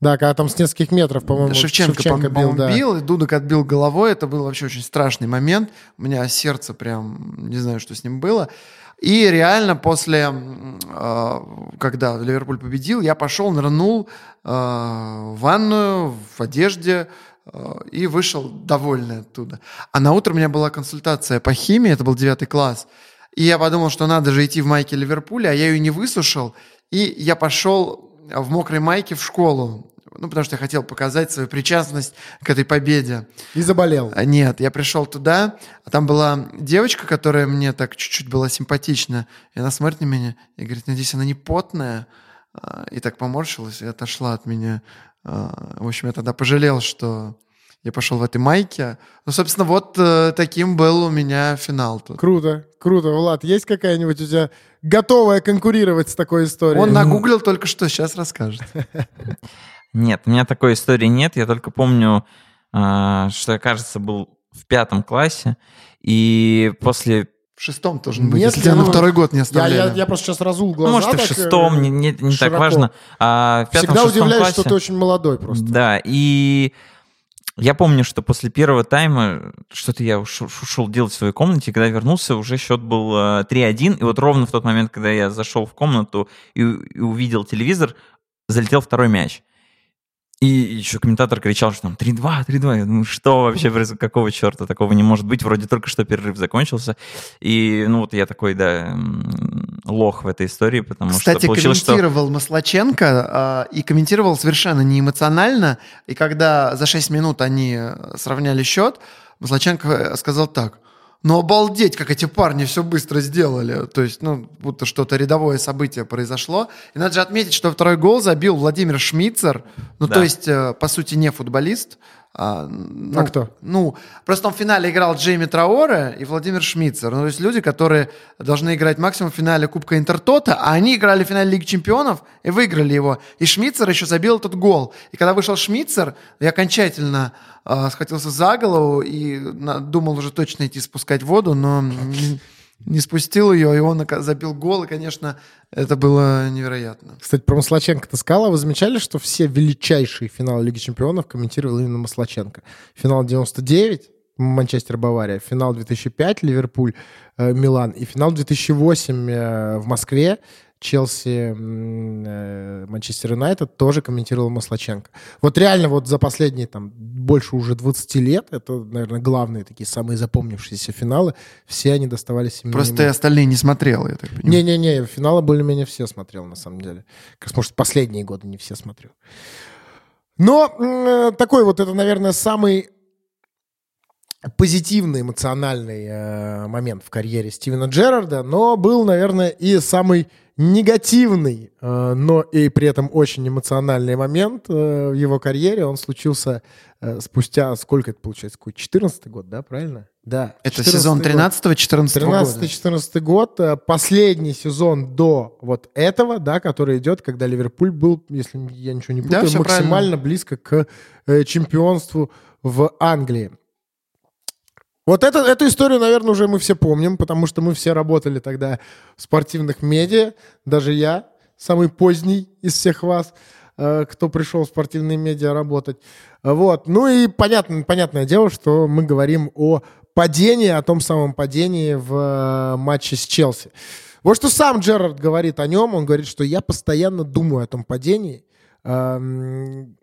Да, когда там с нескольких метров, по-моему, Шевченко, Шевченко бил, да. бил, и Дудок отбил головой. Это был вообще очень страшный момент. У меня сердце прям, не знаю, что с ним было. И реально после, э, когда Ливерпуль победил, я пошел, нырнул э, в ванную, в одежде, э, и вышел довольный оттуда. А на утро у меня была консультация по химии, это был девятый класс. И я подумал, что надо же идти в майке Ливерпуля, а я ее не высушил. И я пошел в мокрой майке в школу. Ну, потому что я хотел показать свою причастность к этой победе. И заболел. А, Нет, я пришел туда, а там была девочка, которая мне так чуть-чуть была симпатична. И она смотрит на меня и говорит, надеюсь, она не потная. А, И так поморщилась и отошла от меня. А, В общем, я тогда пожалел, что я пошел в этой майке. Ну, собственно, вот э, таким был у меня финал тут. Круто, круто. Влад, есть какая-нибудь у тебя готовая конкурировать с такой историей? Он нагуглил только что, сейчас расскажет. Нет, у меня такой истории нет. Я только помню, а, что я, кажется, был в пятом классе. И после... В шестом должен быть, если тебя я- на второй год не Я, оставляли. я, я просто сейчас разул Ну, глаза. может, и в так, шестом, э, не, не- не так важно. А в пятом, Всегда удивляюсь, классе... что ты очень молодой просто. Да, и я помню, что после первого тайма что-то я ушел, ушел делать в своей комнате, и когда вернулся, уже счет был э, 3-1, и вот ровно в тот момент, когда я зашел в комнату и, и увидел телевизор, залетел второй мяч. И еще комментатор кричал, что там 3-2, 3-2. Я думаю, что вообще? Какого черта? Такого не может быть. Вроде только что перерыв закончился. И, ну, вот я такой, да, лох в этой истории, потому Кстати, что получилось, что... комментировал Маслаченко а, и комментировал совершенно не эмоционально. И когда за 6 минут они э, сравняли счет, Маслаченко э, сказал так. Ну, обалдеть, как эти парни все быстро сделали. То есть, ну, будто что-то рядовое событие произошло. И надо же отметить, что второй гол забил Владимир Шмицер. Ну, Да. то есть, э, по сути, не футболист. А, ну, А кто? Ну, просто он в финале играл Джейми Траоре и Владимир Шмицер. Ну, то есть люди, которые должны играть максимум в финале Кубка Интертота, а они играли в финале Лиги Чемпионов и выиграли его. И Шмицер еще забил этот гол. И когда вышел Шмицер, я окончательно э, схватился за голову и на- думал уже точно идти спускать воду, но не, спустил ее, и он забил гол, и, конечно, это было невероятно. Кстати, про Маслаченко ты сказал, а вы замечали, что все величайшие финалы Лиги Чемпионов комментировал именно Маслаченко? Финал 99, Манчестер Бавария, финал 2005, Ливерпуль, э, Милан, и финал 2008 э, в Москве, Челси, э, Манчестер Юнайтед тоже комментировал Маслаченко. Вот реально вот за последние там больше уже 20 лет, это, наверное, главные такие самые запомнившиеся финалы, все они доставались именно Просто ему. остальные не смотрел, я так понимаю. Не-не-не, финалы более-менее все смотрел, на самом деле. Как раз, может, последние годы не все смотрел. Но м, такой вот это, наверное, самый позитивный эмоциональный э, момент в карьере Стивена Джерарда, но был, наверное, и самый негативный, э, но и при этом очень эмоциональный момент э, в его карьере. Он случился э, спустя, сколько это получается, какой 14 год, да, правильно? Да. Это 14-й сезон год. 13-14 года. 13-14 год, последний сезон до вот этого, да, который идет, когда Ливерпуль был, если я ничего не Да, путаю, всё максимально близко к чемпионству в Англии. Вот это, эту историю, наверное, уже мы все помним, потому что мы все работали тогда в спортивных медиа, даже я, самый поздний из всех вас, э, кто пришел в спортивные медиа работать. Вот. Ну и понятно, понятное дело, что мы говорим о падении, о том самом падении в э, матче с Челси. Вот что сам Джерард говорит о нем. Он говорит, что я постоянно думаю о том падении. Эм,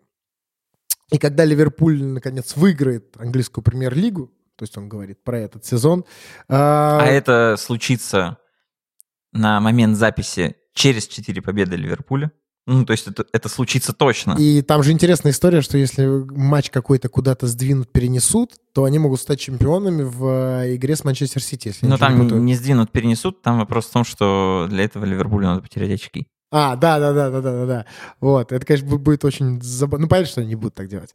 И когда Ливерпуль, наконец, выиграет английскую премьер-лигу, то есть он говорит про этот сезон. А э, это случится на момент записи через 4 победы Ливерпуля. Ну, то есть это, это случится точно. И там же интересная история, что если матч какой-то куда-то сдвинут, перенесут, то они могут стать чемпионами в э, игре с Манчестер Сити. ничего там не не сдвинут, перенесут. Там вопрос в том, что для этого Ливерпулю надо потерять очки. А, да, да, да, да, да, да, да. Вот, это, конечно, бу- будет очень забавно. Ну, понятно, что они не будут так делать.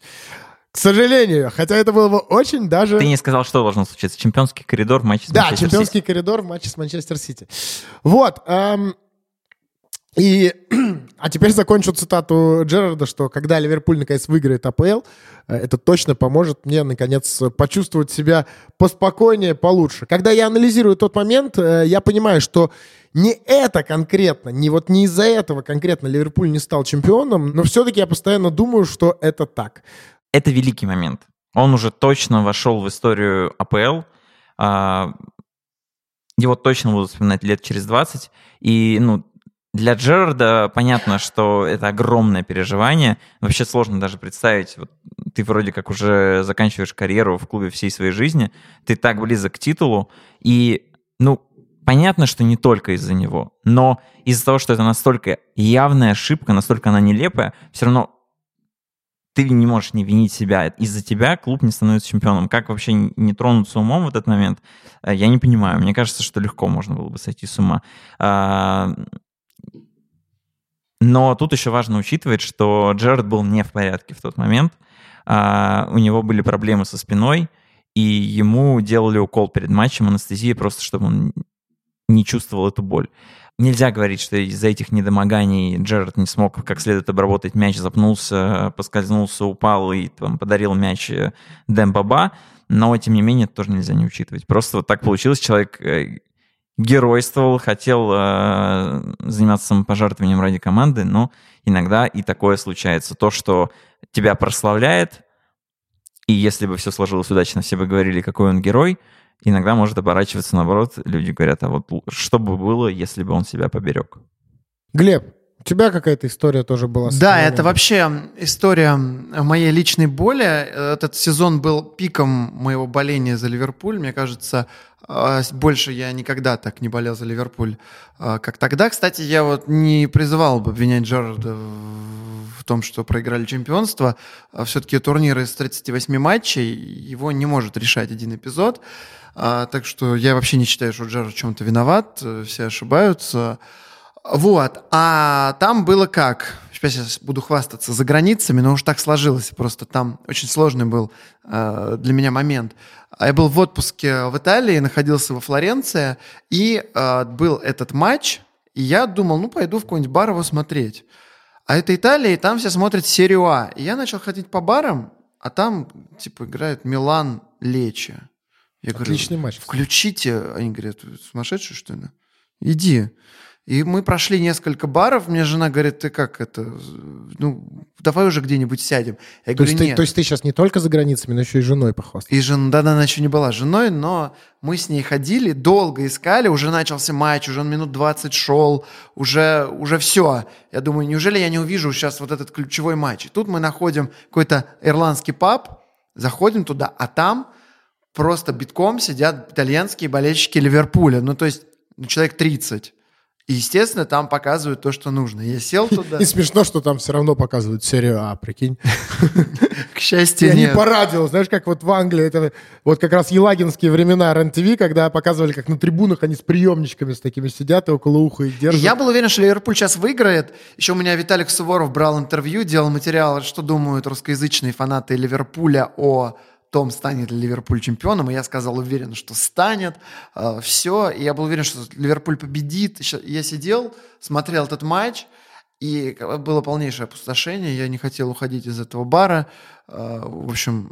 К сожалению, хотя это было бы очень даже... Ты не сказал, что должно случиться. Чемпионский коридор в матче с Да, Манчестер чемпионский коридор в матче с Манчестер Сити. Вот. эм, И, а теперь закончу цитату Джерарда, что когда Ливерпуль наконец выиграет АПЛ, э, это точно поможет мне наконец почувствовать себя поспокойнее, получше. Когда я анализирую тот момент, э, я понимаю, что не это конкретно, не вот не из-за этого конкретно Ливерпуль не стал чемпионом, но все-таки я постоянно думаю, что это так. Это великий момент. Он уже точно вошел в историю АПЛ. А, его точно будут вспоминать лет через 20. И, ну, для Джерарда понятно, что это огромное переживание. Вообще сложно даже представить, вот ты вроде как уже заканчиваешь карьеру в клубе всей своей жизни, ты так близок к титулу, и, ну, понятно, что не только из-за него, но из-за того, что это настолько явная ошибка, настолько она нелепая, все равно ты не можешь не винить себя. Из-за тебя клуб не становится чемпионом. Как вообще не тронуться умом в этот момент, э, я не понимаю. Мне кажется, что легко можно было бы сойти с ума. А, но тут еще важно учитывать, что Джерард был не в порядке в тот момент. А, у него были проблемы со спиной, и ему делали укол перед матчем анестезии, просто чтобы он не чувствовал эту боль. Нельзя говорить, что из-за этих недомоганий Джерард не смог как следует обработать мяч, запнулся, поскользнулся, упал и там, подарил мяч э, Дембаба, но, тем не менее, это тоже нельзя не учитывать. Просто вот так получилось, человек э, геройствовал, хотел э, заниматься самопожертвованием ради команды, но иногда и такое случается. То, что тебя прославляет, и если бы все сложилось удачно, все бы говорили, какой он герой, иногда может оборачиваться наоборот. Люди говорят, а вот что бы было, если бы он себя поберег? Глеб, у тебя какая-то история тоже была? Да, это вообще история моей личной боли. Этот сезон был пиком моего боления за Ливерпуль. Мне кажется, а, больше я никогда так не болел за Ливерпуль, а, как тогда. Кстати, я вот не призывал бы обвинять Джерарда в том, что проиграли чемпионство. А Все-таки турниры из 38 матчей, его не может решать один эпизод. Так что я вообще не считаю, что Джерард в чем-то виноват. Все ошибаются. Вот. А там было как? Сейчас буду хвастаться за границами, но уж так сложилось. Просто там очень сложный был э, для меня момент. Я был в отпуске в Италии, находился во Флоренции, и э, был этот матч, и я думал, ну, пойду в какой-нибудь бар его смотреть. А это Италия, и там все смотрят серию А. И я начал ходить по барам, а там, типа, играет Милан Лечи. Я Отличный говорю, матч. Включите. Они говорят, сумасшедший, что ли? Иди. И мы прошли несколько баров, мне жена говорит, ты как это, ну, давай уже где-нибудь сядем. Я то, говорю, есть ты, то есть ты сейчас не только за границами, но еще и женой похвастался? И жена, да, она еще не была женой, но мы с ней ходили, долго искали, уже начался матч, уже он минут 20 шел, уже, уже все. Я думаю, неужели я не увижу сейчас вот этот ключевой матч? И тут мы находим какой-то ирландский паб, заходим туда, а там просто битком сидят итальянские болельщики Ливерпуля, ну, то есть ну, человек 30. И, естественно, там показывают то, что нужно. Я сел туда. И смешно, что там все равно показывают серию А, прикинь. К счастью, Я не по радио, знаешь, как вот в Англии, это вот как раз елагинские времена РЕН-ТВ, когда показывали, как на трибунах они с приемничками с такими сидят и около уха их держат. Я был уверен, что Ливерпуль сейчас выиграет. Еще у меня Виталик Суворов брал интервью, делал материал, что думают русскоязычные фанаты Ливерпуля о том, станет ли Ливерпуль чемпионом, и я сказал уверен, что станет, э, все, и я был уверен, что Ливерпуль победит. Я сидел, смотрел этот матч, и было полнейшее опустошение, я не хотел уходить из этого бара. А, в общем,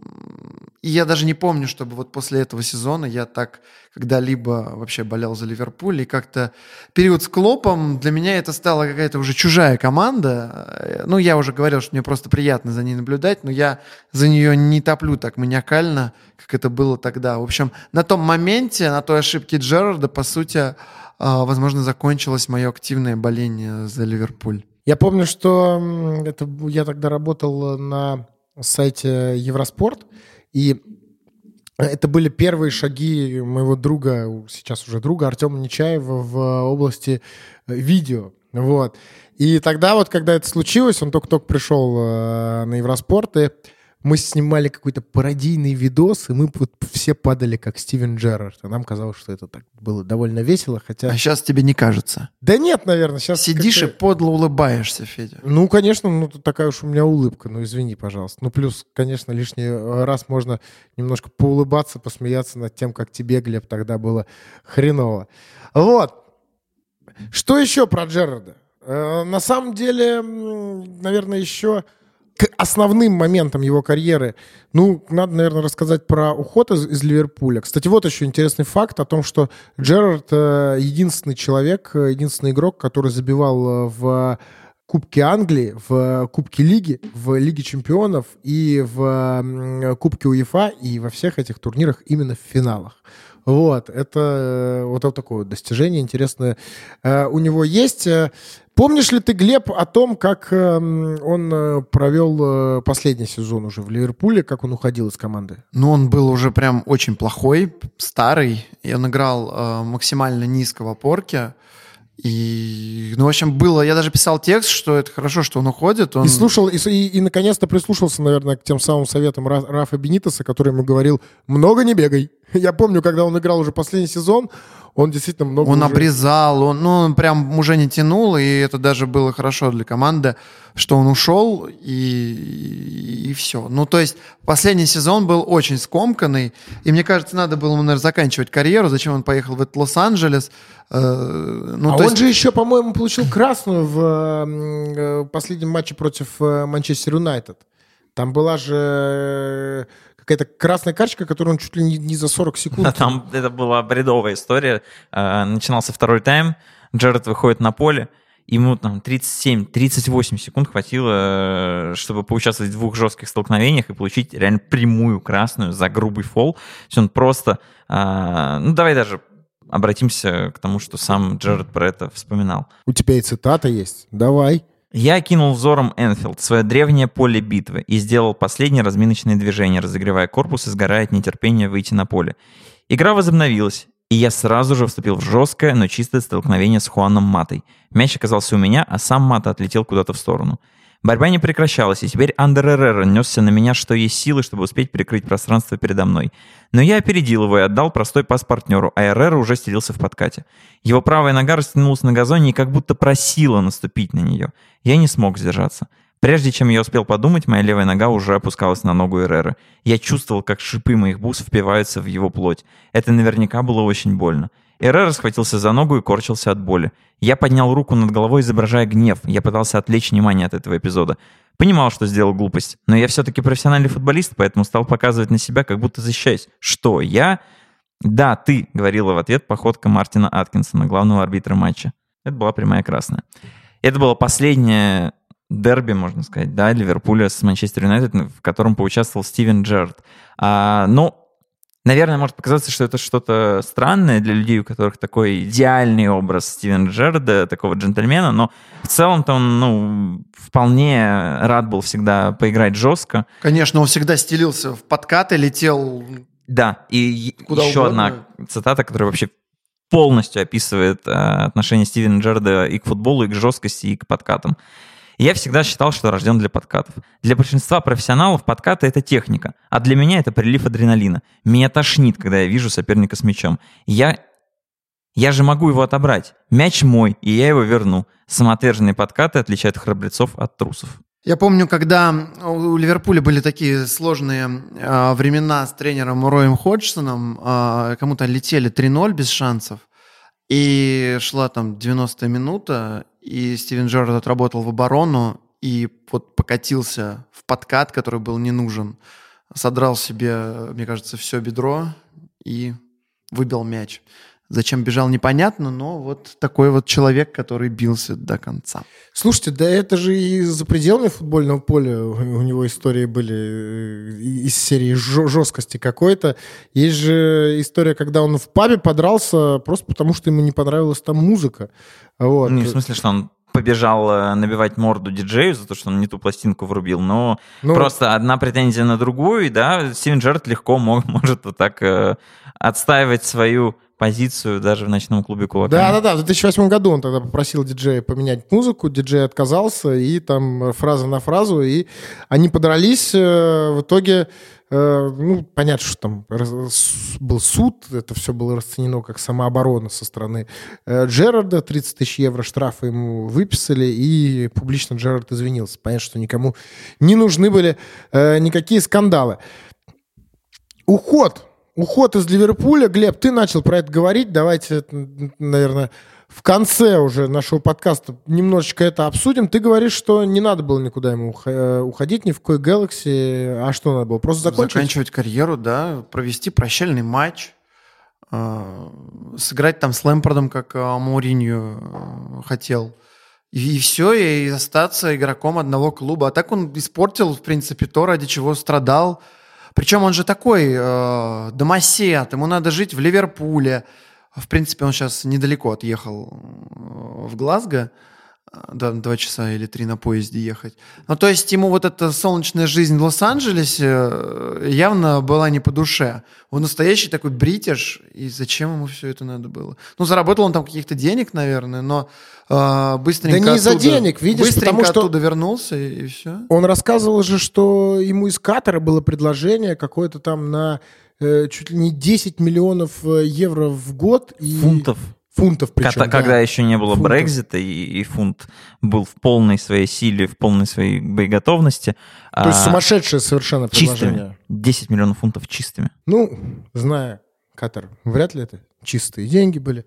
и я даже не помню, чтобы вот после этого сезона я так когда-либо вообще болел за Ливерпуль. И как-то период с Клопом для меня это стала какая-то уже чужая команда. Ну, я уже говорил, что мне просто приятно за ней наблюдать, но я за нее не топлю так маниакально, как это было тогда. В общем, на том моменте, на той ошибке Джерарда, по сути, а, возможно, закончилось мое активное боление за Ливерпуль. Я помню, что это, я тогда работал на сайте Евроспорт, и это были первые шаги моего друга, сейчас уже друга Артема Нечаева в области э, видео. Вот. И тогда вот, когда это случилось, он только-только пришел э, на Евроспорт, и мы снимали какой-то пародийный видос, и мы вот все падали как Стивен Джерард. А нам казалось, что это так было довольно весело, хотя... А сейчас тебе не кажется? Да нет, наверное. Сейчас Сидишь и подло улыбаешься, Федя. Ну, конечно, ну такая уж у меня улыбка, ну извини, пожалуйста. Ну, плюс, конечно, лишний раз можно немножко поулыбаться, посмеяться над тем, как тебе, Глеб, тогда было хреново. Вот. Что еще про Джерарда? Э, На самом деле, наверное, еще к основным моментам его карьеры, ну, надо, наверное, рассказать про уход из, из Ливерпуля. Кстати, вот еще интересный факт о том, что Джерард э, единственный человек, э, единственный игрок, который забивал э, в Кубке Англии, в Кубке Лиги, в Лиге Чемпионов и в Кубке УЕФА, и во всех этих турнирах именно в финалах. Вот, это э, вот такое достижение интересное э, у него есть. Э, Помнишь ли ты, Глеб, о том, как эм, он провел последний сезон уже в Ливерпуле, как он уходил из команды? Ну, он был уже прям очень плохой, старый, и он играл максимально низко в опорке. И, ну, в общем, было... Я даже писал текст, что это хорошо, что он уходит. Он... И слушал, и, и- и наконец-то прислушался, наверное, к тем самым советам Ра- Рафа Бенитеса, который ему говорил, много не бегай. Я помню, когда он играл уже последний сезон, он действительно много Он уже- обрезал, он, ну, он прям уже не тянул, и это даже было хорошо для команды, что он ушел, и, и все. Ну, то есть последний сезон был очень скомканный, и мне кажется, надо было ему, наверное, заканчивать карьеру, зачем он поехал в этот Лос-Анджелес. Э, ну, а он есть- же еще, по-моему, получил красную в э, последнем матче против э, Манчестер Юнайтед. Там была же какая-то красная карточка, которую он чуть ли не, не за 40 секунд. А Там это была бредовая история. Э, Начинался второй тайм, Джеред выходит на поле, ему там 37-38 секунд хватило, э, чтобы поучаствовать в двух жестких столкновениях и получить реально прямую красную за грубый фол. То есть он просто... э, Ну, давай даже обратимся к тому, что сам Джеред про это вспоминал. У тебя и цитата есть. Давай. Я кинул взором Энфилд, свое древнее поле битвы, и сделал последние разминочные движения, разогревая корпус и сгорая от нетерпения выйти на поле. Игра возобновилась, и я сразу же вступил в жесткое, но чистое столкновение с Хуаном Матой. Мяч оказался у меня, а сам Мата отлетел куда-то в сторону. Борьба не прекращалась, и теперь Андер Эррера несся на меня, что есть силы, чтобы успеть прикрыть пространство передо мной. Но я опередил его и отдал простой пас партнеру, а Эррера уже стелился в подкате. Его правая нога растянулась на газоне и как будто просила наступить на нее. Я не смог сдержаться. Прежде чем я успел подумать, моя левая нога уже опускалась на ногу Эрреры. Я чувствовал, как шипы моих бус впиваются в его плоть. Это наверняка было очень больно. Эррера схватился за ногу и корчился от боли. Я поднял руку над головой, изображая гнев. Я пытался отвлечь внимание от этого эпизода. Понимал, что сделал глупость, но я все-таки профессиональный футболист, поэтому стал показывать на себя, как будто защищаюсь. Что, я? Да, ты, говорила в ответ походка Мартина Аткинсона, главного арбитра матча. Это была прямая красная. Это было последнее дерби, можно сказать, да, Ливерпуля с Манчестер Юнайтед, в котором поучаствовал Стивен Джерард. А, ну, наверное, может показаться, что это что-то странное для людей, у которых такой идеальный образ Стивена Джерарда, такого джентльмена, но в целом-то он, ну, вполне рад был всегда поиграть жестко. Конечно, он всегда стелился в подкаты, летел... Да, и Куда еще угодно. одна цитата, которая вообще полностью описывает э, отношение Стивена Джерда и к футболу, и к жесткости, и к подкатам. Я всегда считал, что рожден для подкатов. Для большинства профессионалов подкаты — это техника, а для меня это прилив адреналина. Меня тошнит, когда я вижу соперника с мячом. Я... Я же могу его отобрать. Мяч мой, и я его верну. Самоотверженные подкаты отличают храбрецов от трусов. Я помню, когда у Ливерпуля были такие сложные э, времена с тренером Роем Ходжсоном, э, кому-то летели 3-0 без шансов, и шла там 90-я минута, и Стивен Джерард отработал в оборону, и вот покатился в подкат, который был не нужен, содрал себе, мне кажется, все бедро и выбил мяч. Зачем бежал, непонятно, но вот такой вот человек, который бился до конца. Слушайте, да это же и за пределами футбольного поля у него истории были э, из серии жесткости какой-то. Есть же история, когда он в пабе подрался просто потому, что ему не понравилась там музыка. Вот. Ну, не в смысле, что он побежал э, набивать морду диджею за то, что он не ту пластинку врубил, но Ну, просто одна претензия на другую, и да, Стивен Джерард легко мог, может вот так э, отстаивать свою позицию даже в ночном клубе кулака. Да-да-да, в 2008 году он тогда попросил диджея поменять музыку, диджей отказался, и там фраза на фразу, и они подрались, э, в итоге, ну, понятно, что там был суд, это все было расценено как самооборона со стороны э, Джерарда, 30 тысяч евро штрафа ему выписали, и публично Джерард извинился. Понятно, что никому не нужны были э, никакие скандалы. Уход. Уход из Ливерпуля. Глеб, ты начал про это говорить. Давайте, наверное, в конце уже нашего подкаста немножечко это обсудим. Ты говоришь, что не надо было никуда ему уха- уходить, ни в какой Galaxy. А что надо было? Просто закончить? Заканчивать карьеру, да, провести прощальный матч, э, сыграть там с Лэмпардом, как э, Мауринью э, хотел. И все, и остаться игроком одного клуба. А так он испортил, в принципе, то, ради чего страдал. Причем он же такой э, домосед, ему надо жить в Ливерпуле. В принципе, он сейчас недалеко отъехал э, в Глазго. э, Да, два часа или три на поезде ехать. Ну, то есть ему вот эта солнечная жизнь в Лос-Анджелесе э, явно была не по душе. Он настоящий такой бритиш, и зачем ему все это надо было? Ну, заработал он там каких-то денег, наверное, но э, быстренько Да не из-за денег, видишь, быстренько потому что- оттуда вернулся, и, все. Он рассказывал же, что ему из Катара было предложение какое-то там на э, чуть ли не 10 миллионов э, евро в год. И... Фунтов. Фунтов причем, Когда, да. когда еще не было Фунтов. Брекзита, и, и фунт был в полной своей силе, в полной своей боеготовности. То есть а, сумасшедшее совершенно предложение. чистыми. 10 миллионов фунтов чистыми. Ну, зная Катар, вряд ли это чистые деньги были.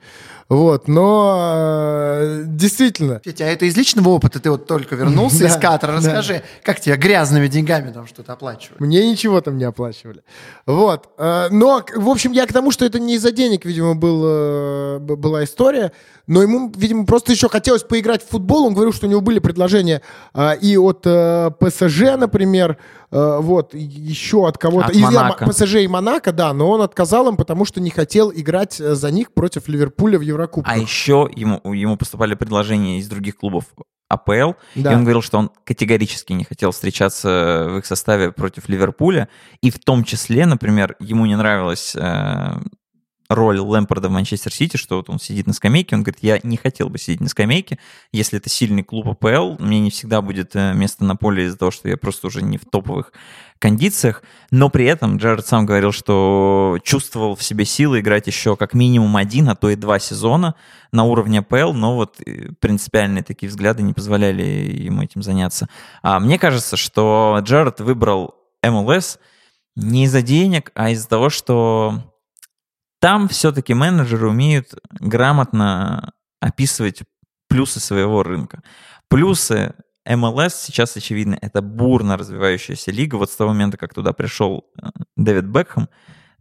Вот, но э, действительно, Петя, а это из личного опыта ты вот только вернулся из Катара. да. Расскажи, как тебе грязными деньгами там что-то оплачивали? Мне ничего там не оплачивали. Вот. э, Но, в общем, я к тому, что это не из-за денег, видимо, был, э, была история. Но ему, видимо, просто еще хотелось поиграть в футбол. Он говорил, что у него были предложения э, и от э, ПСЖ, например, э, вот, еще от кого-то. От И, Монако. ПСЖ и Монако, да, но он отказал им, потому что не хотел играть за них против Ливерпуля в Еврокубках. А еще ему, ему поступали предложения из других клубов АПЛ, Да. и он говорил, что он категорически не хотел встречаться в их составе против Ливерпуля, и в том числе, например, ему не нравилась э, роль Лэмпорда в Манчестер Сити, что вот он сидит на скамейке, он говорит, я не хотел бы сидеть на скамейке, если это сильный клуб АПЛ, мне не всегда будет э, место на поле из-за того, что я просто уже не в топовых кондициях, но при этом Джаред сам говорил, что чувствовал в себе силы играть еще как минимум один, а то и два сезона на уровне АПЛ, но вот э, принципиальные такие взгляды не позволяли ему этим заняться. А мне кажется, что Джаред выбрал МЛС не из-за денег, а из-за того, что там все-таки менеджеры умеют грамотно описывать плюсы своего рынка. Плюсы МЛС сейчас, очевидно, это бурно развивающаяся лига. Вот с того момента, как туда пришел э, Дэвид Бекхэм,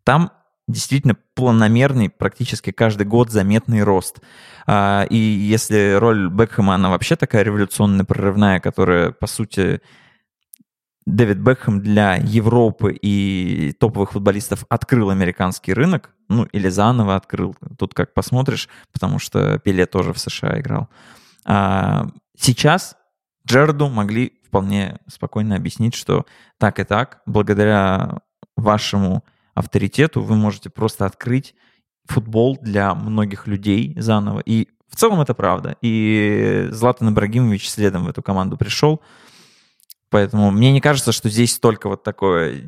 там действительно планомерный, практически каждый год заметный рост. А, И если роль Бекхэма, она вообще такая революционная, прорывная, которая, по сути, Дэвид Бекхэм для Европы и топовых футболистов открыл американский рынок, ну или заново открыл, тут как посмотришь, потому что Пеле тоже в США играл. А сейчас Джерду могли вполне спокойно объяснить, что так и так, благодаря вашему авторитету вы можете просто открыть футбол для многих людей заново. И в целом это правда. И Златан Ибрагимович следом в эту команду пришел. Поэтому мне не кажется, что здесь только вот такое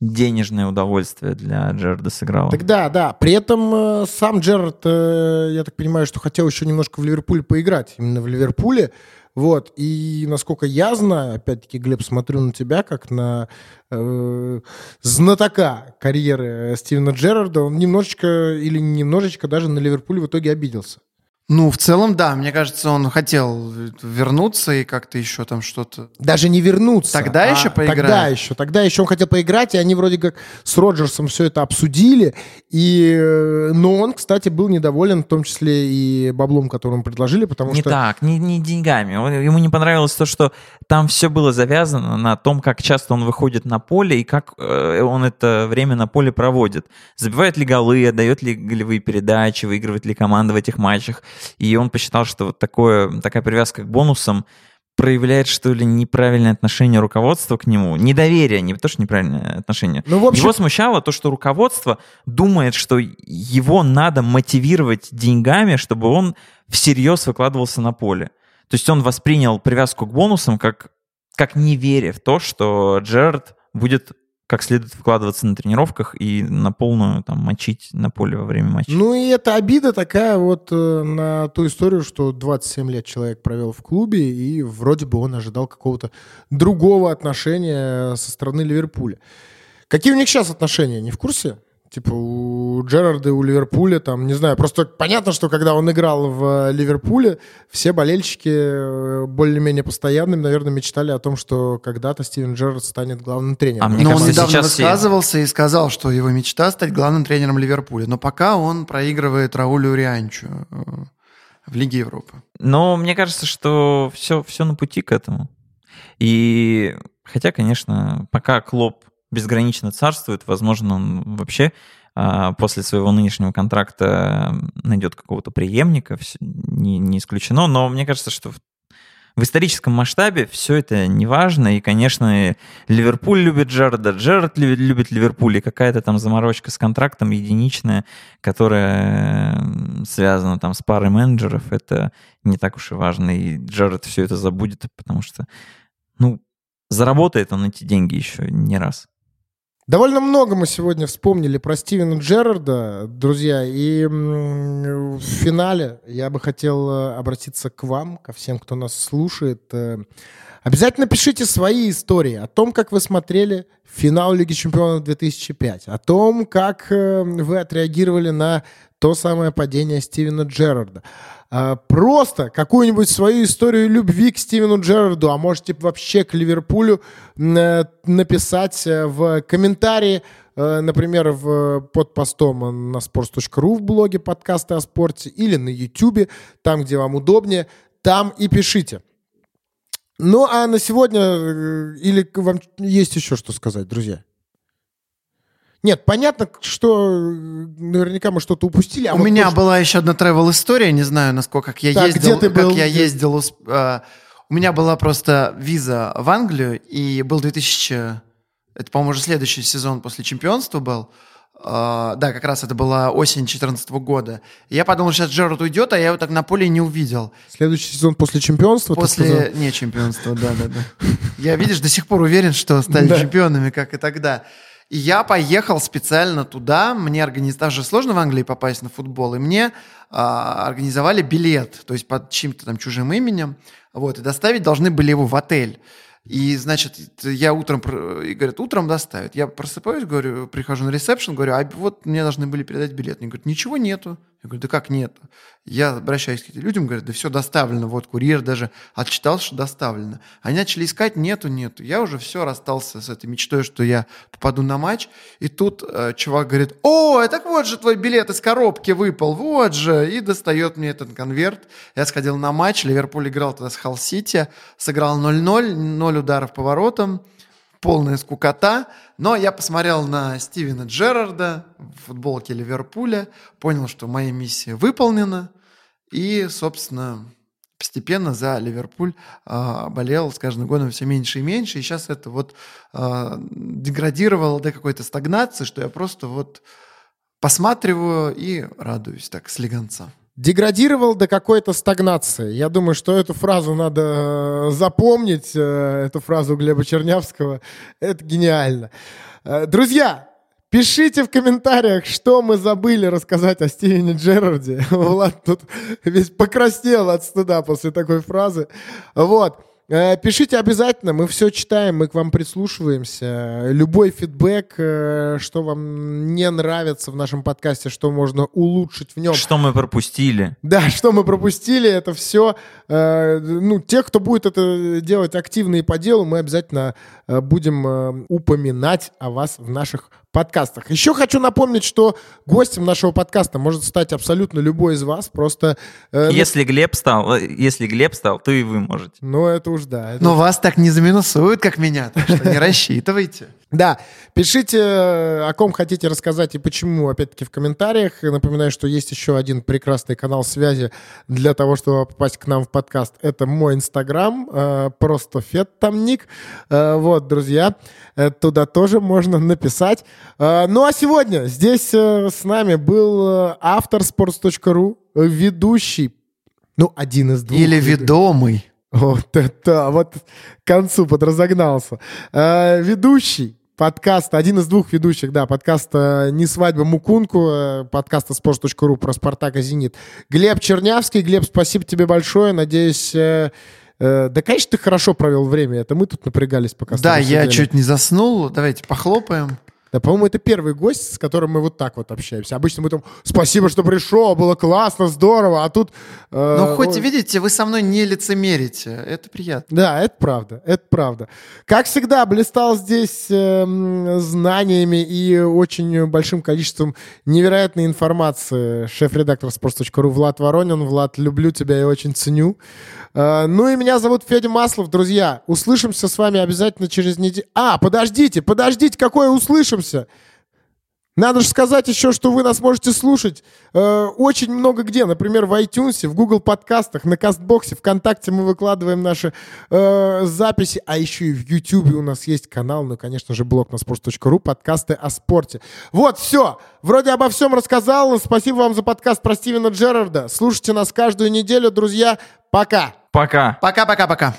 денежное удовольствие для Джерда сыграло. Так да, да. При этом э, сам Джерард, э, я так понимаю, что хотел еще немножко в Ливерпуле поиграть. Именно в Ливерпуле. Вот. И насколько я знаю, опять-таки, Глеб, смотрю на тебя как на э, знатока карьеры Стивена Джерарда. Он немножечко или немножечко даже на Ливерпуле в итоге обиделся. Ну, в целом, да. Мне кажется, он хотел вернуться и как-то еще там что-то... Даже не вернуться. Тогда а еще поиграть? Тогда еще. Тогда еще он хотел поиграть, и они вроде как с Роджерсом все это обсудили. И, э, но он, кстати, был недоволен, в том числе и баблом, который ему предложили, потому не что... так, не, не деньгами. Ему не понравилось то, что там все было завязано на том, как часто он выходит на поле и как э, он это время на поле проводит. Забивает ли голы, отдает ли голевые передачи, выигрывает ли команда в этих матчах. И он посчитал, что вот такое, такая привязка к бонусам проявляет, что ли, неправильное отношение руководства к нему. Недоверие, не то, что неправильное отношение. Ну, в общем, Его смущало то, что руководство думает, что его надо мотивировать деньгами, чтобы он всерьез выкладывался на поле. То есть он воспринял привязку к бонусам как, как неверие в то, что Джерард будет как следует вкладываться на тренировках и на полную там мочить на поле во время матча. Ну и это обида такая вот э, на ту историю, что 27 лет человек провел в клубе, и вроде бы он ожидал какого-то другого отношения со стороны Ливерпуля. Какие у них сейчас отношения? Не в курсе? Типа у Джерарда у Ливерпуля, там, не знаю, просто понятно, что когда он играл в Ливерпуле, все болельщики э, более-менее постоянными, наверное, мечтали о том, что когда-то Стивен Джерард станет главным тренером. А мне Но он кажется, недавно сейчас все- высказывался и сказал, что его мечта стать главным тренером Ливерпуля. Но пока он проигрывает Раулю Рианчу э, в Лиге Европы. Но мне кажется, что все, все на пути к этому. И хотя, конечно, пока Клоп безгранично царствует, возможно, он вообще а, после своего нынешнего контракта найдет какого-то преемника, не, исключено. Но мне кажется, что в, историческом масштабе все это не важно. И, конечно, Ливерпуль любит Джерарда, Джерард любит, Ливерпуль. И какая-то там заморочка с контрактом единичная, которая связана там с парой менеджеров, это не так уж и важно. И Джерард все это забудет, потому что, ну, заработает он эти деньги еще не раз. Довольно много мы сегодня вспомнили про Стивена Джерарда, друзья, и в финале я бы хотел э, обратиться к вам, ко всем, кто нас слушает. Э, Обязательно пишите свои истории о том, как вы смотрели финал Лиги Чемпионов 2005, о том, как э, вы отреагировали на то самое падение Стивена Джерарда. А, Просто какую-нибудь свою историю любви к Стивену Джерарду, а можете вообще к Ливерпулю э, написать э, в комментарии, э, например, в, под постом на sports.ru в блоге подкасты о спорте или на YouTube, там, где вам удобнее, там и пишите. Ну, а на сегодня или вам есть еще что сказать, друзья? Нет, понятно, что э, наверняка мы что-то упустили. а У вот меня то, была еще одна travel история, не знаю, насколько как я Так, ездил. где ты как был? я ездил. а, у меня была просто виза в Англию, и был 2000... Это, по-моему, уже следующий сезон после чемпионства был. А, да, как раз это была осень 2014 года. Я подумал, сейчас Джерард уйдет, а я его так на поле не увидел. Следующий сезон после чемпионства? После... Не, чемпионства, да-да-да. Я, видишь, до сих пор уверен, что стали Да. чемпионами, как и тогда. И я поехал специально туда, мне организовали, даже сложно в Англии попасть на футбол, и мне а, организовали билет, то есть под чьим-то там чужим именем, вот, и доставить должны были его в отель. И, значит, я утром, и говорят, утром доставят. Я просыпаюсь, говорю, прихожу на ресепшн, говорю, а вот мне должны были передать билет. Они говорят, ничего нету. Я говорю, да как нету? Я обращаюсь к этим людям, говорят, да все доставлено. Вот курьер даже отчитал, что доставлено. Они начали искать, нету, нету. Я уже все расстался с этой мечтой, что я попаду на матч. И тут э, чувак говорит, о, так вот же твой билет из коробки выпал, вот же. И достает мне этот конверт. Я сходил на матч, Ливерпуль играл тогда с Халл-Сити, сыграл 0-0, 0 ударов по воротам полная скукота, но я посмотрел на Стивена Джерарда в футболке Ливерпуля, понял, что моя миссия выполнена, и, собственно, постепенно за Ливерпуль а, болел с каждым годом все меньше и меньше, и сейчас это вот а, деградировало до какой-то стагнации, что я просто вот посматриваю и радуюсь так слегонца. Деградировал до какой-то стагнации. Я думаю, что эту фразу надо э, запомнить, э, эту фразу Глеба Чернявского. Это гениально. Э, Друзья, пишите в комментариях, что мы забыли рассказать о Стивене Джерарде. Влад тут весь покраснел от стыда после такой фразы. Вот. Э, Пишите обязательно, мы все читаем, мы к вам прислушиваемся. Любой фидбэк, э, что вам не нравится в нашем подкасте, что можно улучшить в нем. Что мы пропустили? Да, что мы пропустили, это все. ну, те, кто будет это делать активно и по делу, мы обязательно э, будем э, упоминать о вас в наших подкастах. Еще хочу напомнить, что гостем нашего подкаста может стать абсолютно любой из вас. Просто, э, ну, Если Глеб стал, э, если Глеб стал, то и вы можете. ну, это уж да. это Но вас так не заминусуют, как меня, так что не рассчитывайте. Да, пишите, э, о ком хотите рассказать и почему, опять-таки, в комментариях. И Напоминаю, что есть еще один прекрасный канал связи для того, чтобы попасть к нам в подкаст. Это мой инстаграм, э, просто фет там ник. Э, Вот, друзья, э, туда тоже можно написать. Э, Ну, а сегодня здесь э, с нами был автор sports.ru, ведущий, ну, один из двух. Или ведомый. Вот это, вот к концу подразогнался. Ведущий подкаста, один из двух ведущих, да, подкаста «Не свадьба Мукунку», подкаста sports.ru про «Спартак» и «Зенит». Глеб Чернявский. Глеб, спасибо тебе большое. Надеюсь, э, да, конечно, ты хорошо провел время. Это мы тут напрягались пока. Да, я сидели. чуть не заснул. Давайте похлопаем. Да, по-моему, это первый гость, с которым мы вот так вот общаемся. Обычно мы там, спасибо, что пришел, было классно, здорово, а тут... э, ну, хоть, ой... видите, вы со мной не лицемерите, это приятно. Да, это правда, это правда. Как всегда, блистал здесь э, знаниями и очень большим количеством невероятной информации шеф-редактор sports.ru Влад Воронин. Влад, люблю тебя и очень ценю. Э, ну и меня зовут Федя Маслов, друзья. Услышимся с вами обязательно через неделю. А, подождите, подождите, какое услышимся? Надо же сказать еще, что вы нас можете слушать э, очень много где. Например, в iTunes, в Google подкастах, на Кастбоксе, ВКонтакте мы выкладываем наши э, записи. А еще и в YouTube у нас есть канал, ну, конечно же, блог на sports.ru, подкасты о спорте. Вот, все. Вроде обо всем рассказал. Спасибо вам за подкаст про Стивена Джерарда. Слушайте нас каждую неделю, друзья. Пока. Пока. Пока-пока-пока.